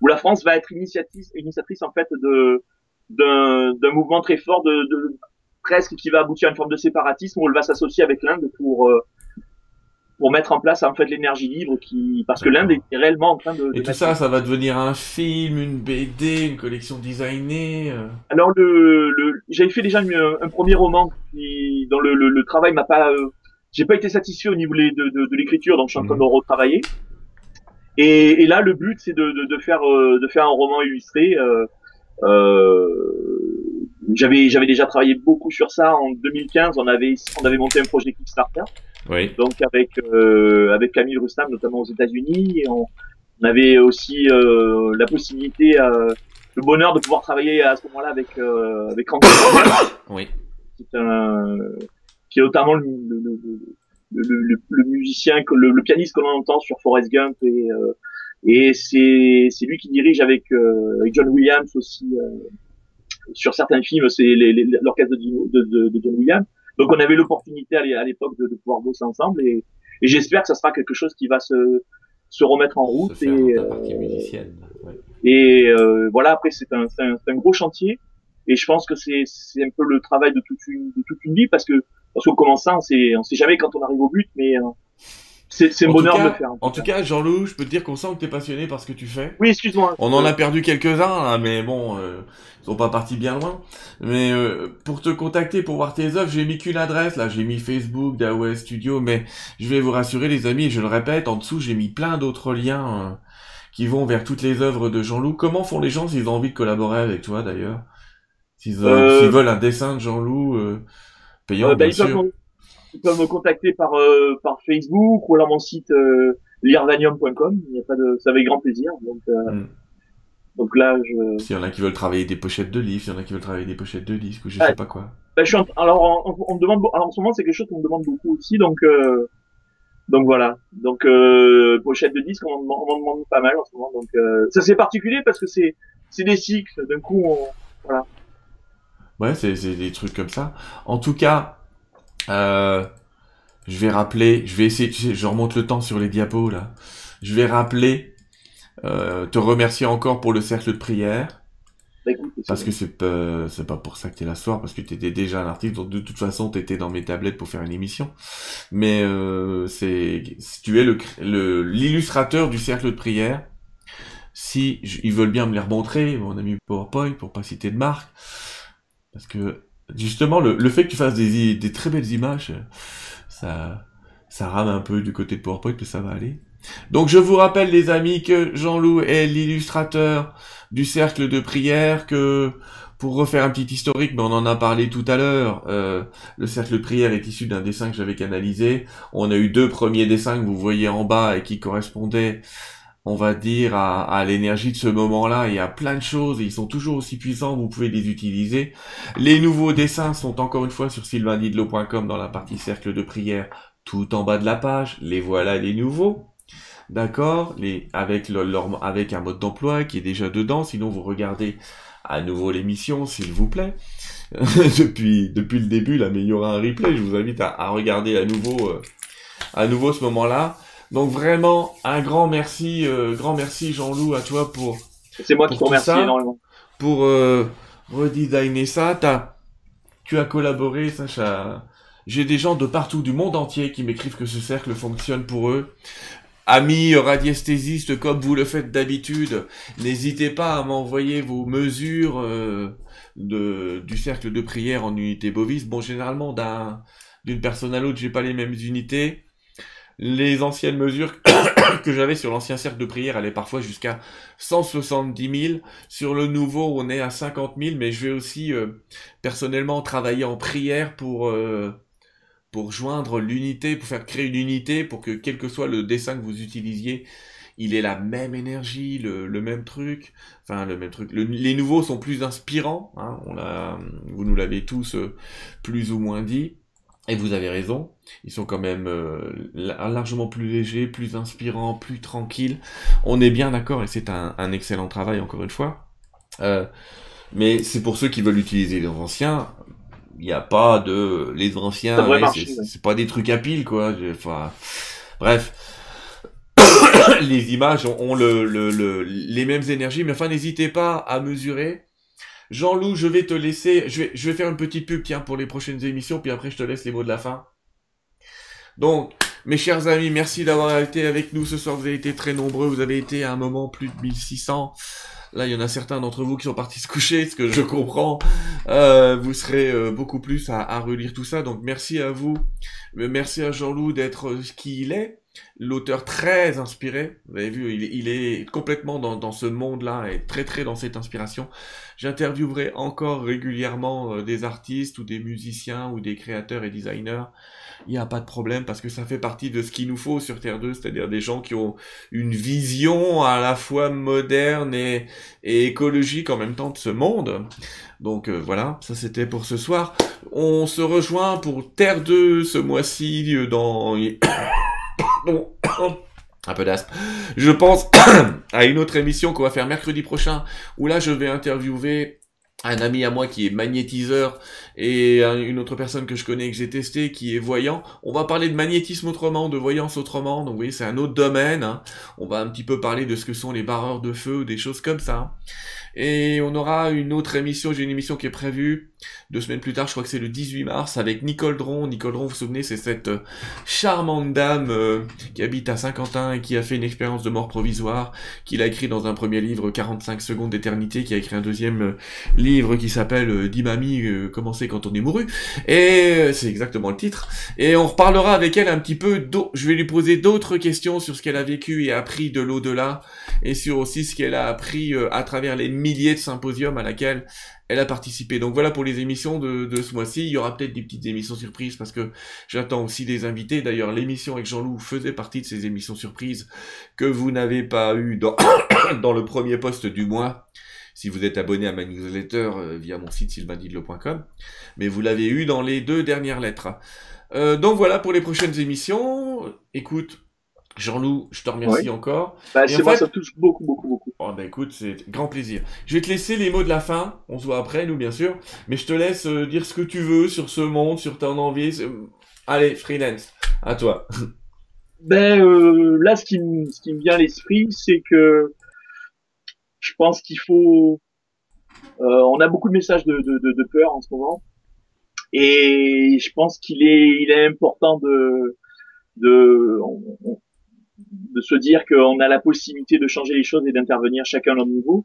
Speaker 2: où la France va être initiatrice, initiatrice en fait de d'un mouvement très fort de, de, presque qui va aboutir à une forme de séparatisme où elle va s'associer avec l'Inde pour euh, pour mettre en place en fait l'énergie libre qui parce que l'Inde est réellement en train de,
Speaker 1: et tout ça ça va devenir un film une BD une collection designée euh.
Speaker 2: alors le, le j'avais fait déjà un premier roman qui dans le, le, le travail m'a pas euh, j'ai pas été satisfait au niveau de, de, de l'écriture donc je suis en train de mhm. retravailler et, et là le but c'est de, de, de, faire euh, de faire un roman illustré euh, j'avais j'avais déjà travaillé beaucoup sur ça en 2015 on avait on avait monté un projet Kickstarter
Speaker 1: oui.
Speaker 2: Donc avec euh, avec Camille Rustam notamment aux États-Unis, on, on, avait aussi euh, la possibilité, euh, le bonheur de pouvoir travailler à ce moment-là avec euh, avec Randy
Speaker 1: oui.
Speaker 2: qui est un qui est notamment le, le, le, le musicien, le, pianiste qu'on entend sur Forrest Gump et euh, et c'est c'est lui qui dirige avec, euh, avec John Williams aussi sur certains films, c'est l'orchestre de, de, de, John Williams. Donc on avait l'opportunité à l'époque de, de, pouvoir bosser ensemble et, et j'espère que ça sera quelque chose qui va se, se remettre en route.
Speaker 1: Se et, euh,
Speaker 2: ouais. et euh, voilà, après c'est un, un, un, gros chantier et je pense que c'est un peu le travail de toute une, de toute une vie parce que parce qu'on commence ça, on sait, on sait jamais quand on arrive au but, mais euh, c'est bonheur de le faire.
Speaker 1: En, tout cas, Jean-Loup, je peux te dire qu'on sent que tu es passionné par ce que tu fais.
Speaker 2: Oui, excuse-moi.
Speaker 1: On en a perdu quelques-uns, mais bon, euh, ils sont pas partis bien loin. Mais euh, pour te contacter, pour voir tes œuvres, j'ai mis qu'une adresse, là, j'ai mis Facebook, Dawes Studio, mais je vais vous rassurer les amis, je le répète, en dessous j'ai mis plein d'autres liens euh, qui vont vers toutes les œuvres de Jean-Loup. Comment font les gens s'ils ont envie de collaborer avec toi d'ailleurs? S'ils veulent un dessin de Jean-Loup payant, bah, bien sûr
Speaker 2: ils peuvent me contacter par euh, par Facebook ou alors mon site euh, lirvanium.com. Il y a pas de, ça avec grand plaisir. Donc euh,
Speaker 1: Mm.
Speaker 2: donc là, je,
Speaker 1: S'il y en a qui veulent travailler des pochettes de livres, s'il y en a qui veulent travailler des pochettes de disques ou je sais
Speaker 2: Ouais.
Speaker 1: pas quoi.
Speaker 2: bah, je suis en- alors on, on me demande, alors en ce moment c'est quelque chose qu'on me demande beaucoup aussi. Donc euh, donc voilà. Donc euh, pochette de disque, on m'en demande pas mal en ce moment. Donc euh, ça c'est particulier parce que c'est c'est des cycles. D'un coup, on,
Speaker 1: Ouais, c'est c'est des trucs comme ça. En tout cas, euh, je vais rappeler, je vais essayer, tu sais, je remonte le temps sur les diapos là. Je vais rappeler, euh, te remercier encore pour le cercle de prière,
Speaker 2: bah,
Speaker 1: parce que c'est pas, c'est pas pour ça que t'es là ce soir, parce que t'étais déjà un artiste, donc de toute façon t'étais dans mes tablettes pour faire une émission. Mais euh, c'est, tu es le, le l'illustrateur du cercle de prière. Si ils veulent bien me les remontrer, mon ami PowerPoint, pour pas citer de marque, parce que justement le, le fait que tu fasses des, des très belles images, ça, ça rame un peu du côté de PowerPoint, mais ça va aller. Donc je vous rappelle les amis que Jean-Loup est l'illustrateur du cercle de prière, que pour refaire un petit historique, mais on en a parlé tout à l'heure, euh, le cercle de prière est issu d'un dessin que j'avais canalisé. On a eu deux premiers dessins que vous voyez en bas et qui correspondaient, on va dire, à, l'énergie de ce moment-là et à plein de choses, ils sont toujours aussi puissants, vous pouvez les utiliser. Les nouveaux dessins sont encore une fois sur sylvaindidlo.com dans la partie cercle de prière, tout en bas de la page. Les voilà les nouveaux. D'accord, les avec avec un mode d'emploi qui est déjà dedans. Sinon, vous regardez à nouveau l'émission, s'il vous plaît. depuis depuis le début, là, mais il y aura un replay. Je vous invite à, à regarder à nouveau euh, à nouveau ce moment-là. Donc vraiment un grand merci, euh, grand merci Jean-Loup à toi pour
Speaker 2: c'est moi qui te remercie
Speaker 1: ça.
Speaker 2: énormément.
Speaker 1: pour euh, redesigner ça. Tu as collaboré, Sacha. J'ai des gens de partout du monde entier qui m'écrivent que ce cercle fonctionne pour eux. Amis radiesthésistes, comme vous le faites d'habitude, n'hésitez pas à m'envoyer vos mesures euh, de, du cercle de prière en unité bovis. Bon, généralement, d'un, d'une personne à l'autre, j'ai pas les mêmes unités. Les anciennes mesures que j'avais sur l'ancien cercle de prière allaient parfois jusqu'à 170 000. Sur le nouveau, on est à 50 000, mais je vais aussi euh, personnellement travailler en prière pour euh, pour joindre l'unité, pour faire créer une unité, pour que quel que soit le dessin que vous utilisiez, il ait la même énergie, le, même truc, enfin le même truc. Le- les nouveaux sont plus inspirants, hein, vous nous l'avez tous euh, plus ou moins dit, et vous avez raison. Ils sont quand même euh, la- largement plus légers, plus inspirants, plus tranquilles. On est bien d'accord, et c'est un, un excellent travail encore une fois. Euh, mais c'est pour ceux qui veulent utiliser les anciens. Il n'y a pas de les anciens. Ouais, c'est pas des trucs à pile quoi. Enfin, bref. les images ont, ont le, le, le- les mêmes énergies, mais enfin n'hésitez pas à mesurer. Jean-Loup, je vais te laisser, je vais, faire une petite pub tiens pour les prochaines émissions, puis après je te laisse les mots de la fin. Donc, mes chers amis, merci d'avoir été avec nous ce soir. Vous avez été très nombreux. Vous avez été à un moment plus de 1600. Là, il y en a certains d'entre vous qui sont partis se coucher, ce que je comprends. Euh, vous serez euh, beaucoup plus à, à relire tout ça. Donc, merci à vous. Euh, Merci à Jean-Loup d'être euh, ce qu'il est. L'auteur très inspiré. Vous avez vu, il est, complètement dans, dans ce monde-là et très très dans cette inspiration. J'interviewerai encore régulièrement euh, des artistes ou des musiciens ou des créateurs et designers il n'y a pas de problème parce que ça fait partie de ce qu'il nous faut sur Terre 2, c'est-à-dire des gens qui ont une vision à la fois moderne et, et écologique en même temps de ce monde. Donc euh, voilà, ça c'était pour ce soir. On se rejoint pour Terre 2 ce mois-ci euh, dans... Un peu d'asthme. Je pense à une autre émission qu'on va faire mercredi prochain où là je vais interviewer un ami à moi qui est magnétiseur et un- une autre personne que je connais que j'ai testé qui est voyant. On va parler de magnétisme autrement, de voyance autrement. Donc vous voyez, c'est un autre domaine. hein. On va un petit peu parler de ce que sont les barreurs de feu ou des choses comme ça. Et on aura une autre émission, j'ai une émission qui est prévue deux semaines plus tard, je crois que c'est le 18 mars, avec Nicole Dron. Nicole Dron, vous vous souvenez, c'est cette euh, charmante dame euh, qui habite à Saint-Quentin et qui a fait une expérience de mort provisoire, qu'il a écrit dans un premier livre 45 secondes d'éternité, qui a écrit un deuxième euh, livre qui s'appelle euh, Dis euh, quand on est mouru. Et c'est exactement le titre. Et on reparlera avec elle un petit peu. Je vais lui poser d'autres questions sur ce qu'elle a vécu et appris de l'au-delà, et sur aussi ce qu'elle a appris à travers les milliers de symposiums à laquelle elle a participé. Donc voilà pour les émissions de, ce mois-ci. Il y aura peut-être des petites émissions surprises parce que j'attends aussi des invités. D'ailleurs, l'émission avec Jean-Loup faisait partie de ces émissions surprises que vous n'avez pas eu dans, dans le premier poste du mois. Si vous êtes abonné à ma newsletter euh, via mon site sylvaindidlo.com. Mais vous l'avez eu dans les deux dernières lettres. Euh, donc voilà pour les prochaines émissions. Écoute, Jean-Loup, je te remercie encore.
Speaker 2: Bah, c'est moi, ça touche beaucoup, beaucoup, beaucoup.
Speaker 1: Oh, bah écoute, c'est grand plaisir. Je vais te laisser les mots de la fin. On se voit après, nous, bien sûr. Mais je te laisse euh, dire ce que tu veux sur ce monde, sur ton envie. Allez, freelance, à toi.
Speaker 2: Ben euh, là, ce qui, me, ce qui me vient à l'esprit, c'est que je pense qu'il faut. Euh, on a beaucoup de messages de, de, de, de, peur en ce moment, et je pense qu'il est, il est important de de, de se dire qu'on a la possibilité de changer les choses et d'intervenir chacun à notre niveau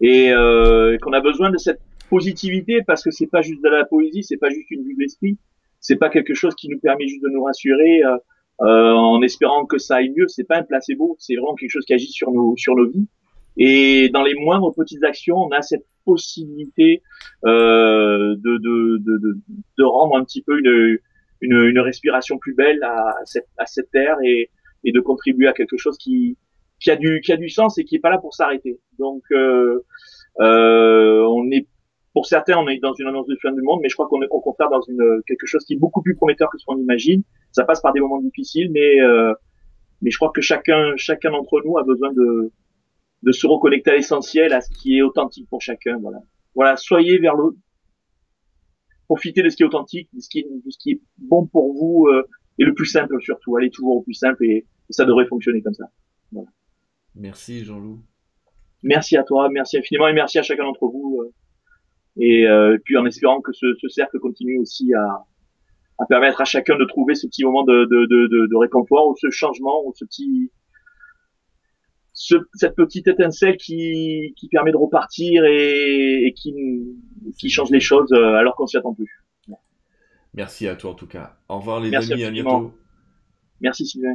Speaker 2: et euh, qu'on a besoin de cette positivité parce que c'est pas juste de la poésie, c'est pas juste une vue de l'esprit, c'est pas quelque chose qui nous permet juste de nous rassurer euh, euh, en espérant que ça aille mieux, c'est pas un placebo, c'est vraiment quelque chose qui agit sur nos sur nos vies. Et dans les moindres petites actions, on a cette possibilité euh, de, de, de, de, rendre un petit peu une, une, une respiration plus belle à cette, à cette terre et, et de contribuer à quelque chose qui, qui a du qui a du sens et qui est pas là pour s'arrêter. Donc euh, euh, on est pour certains on est dans une annonce de fin du monde, mais je crois qu'on est au contraire dans une quelque chose qui est beaucoup plus prometteur que ce qu'on imagine. Ça passe par des moments difficiles, mais euh, mais je crois que chacun chacun d'entre nous a besoin de de se reconnecter à l'essentiel, à ce qui est authentique pour chacun. Voilà, voilà, soyez vers le profitez de ce qui est authentique, de ce qui est, de ce qui est bon pour vous euh, et le plus simple surtout. Allez toujours au plus simple et ça devrait fonctionner comme ça.
Speaker 1: Merci Jean-Loup.
Speaker 2: Merci à toi, merci infiniment et merci à chacun d'entre vous. Euh, et, euh, puis en espérant que ce, ce, cercle continue aussi à, à permettre à chacun de trouver ce petit moment de, de, de, de réconfort ou ce changement ou ce petit ce, cette petite étincelle qui, qui permet de repartir et, et qui, qui change les choses euh, alors qu'on s'y attend plus.
Speaker 1: Merci à toi en tout cas. Au revoir les amis, à bientôt.
Speaker 2: Merci Sylvain.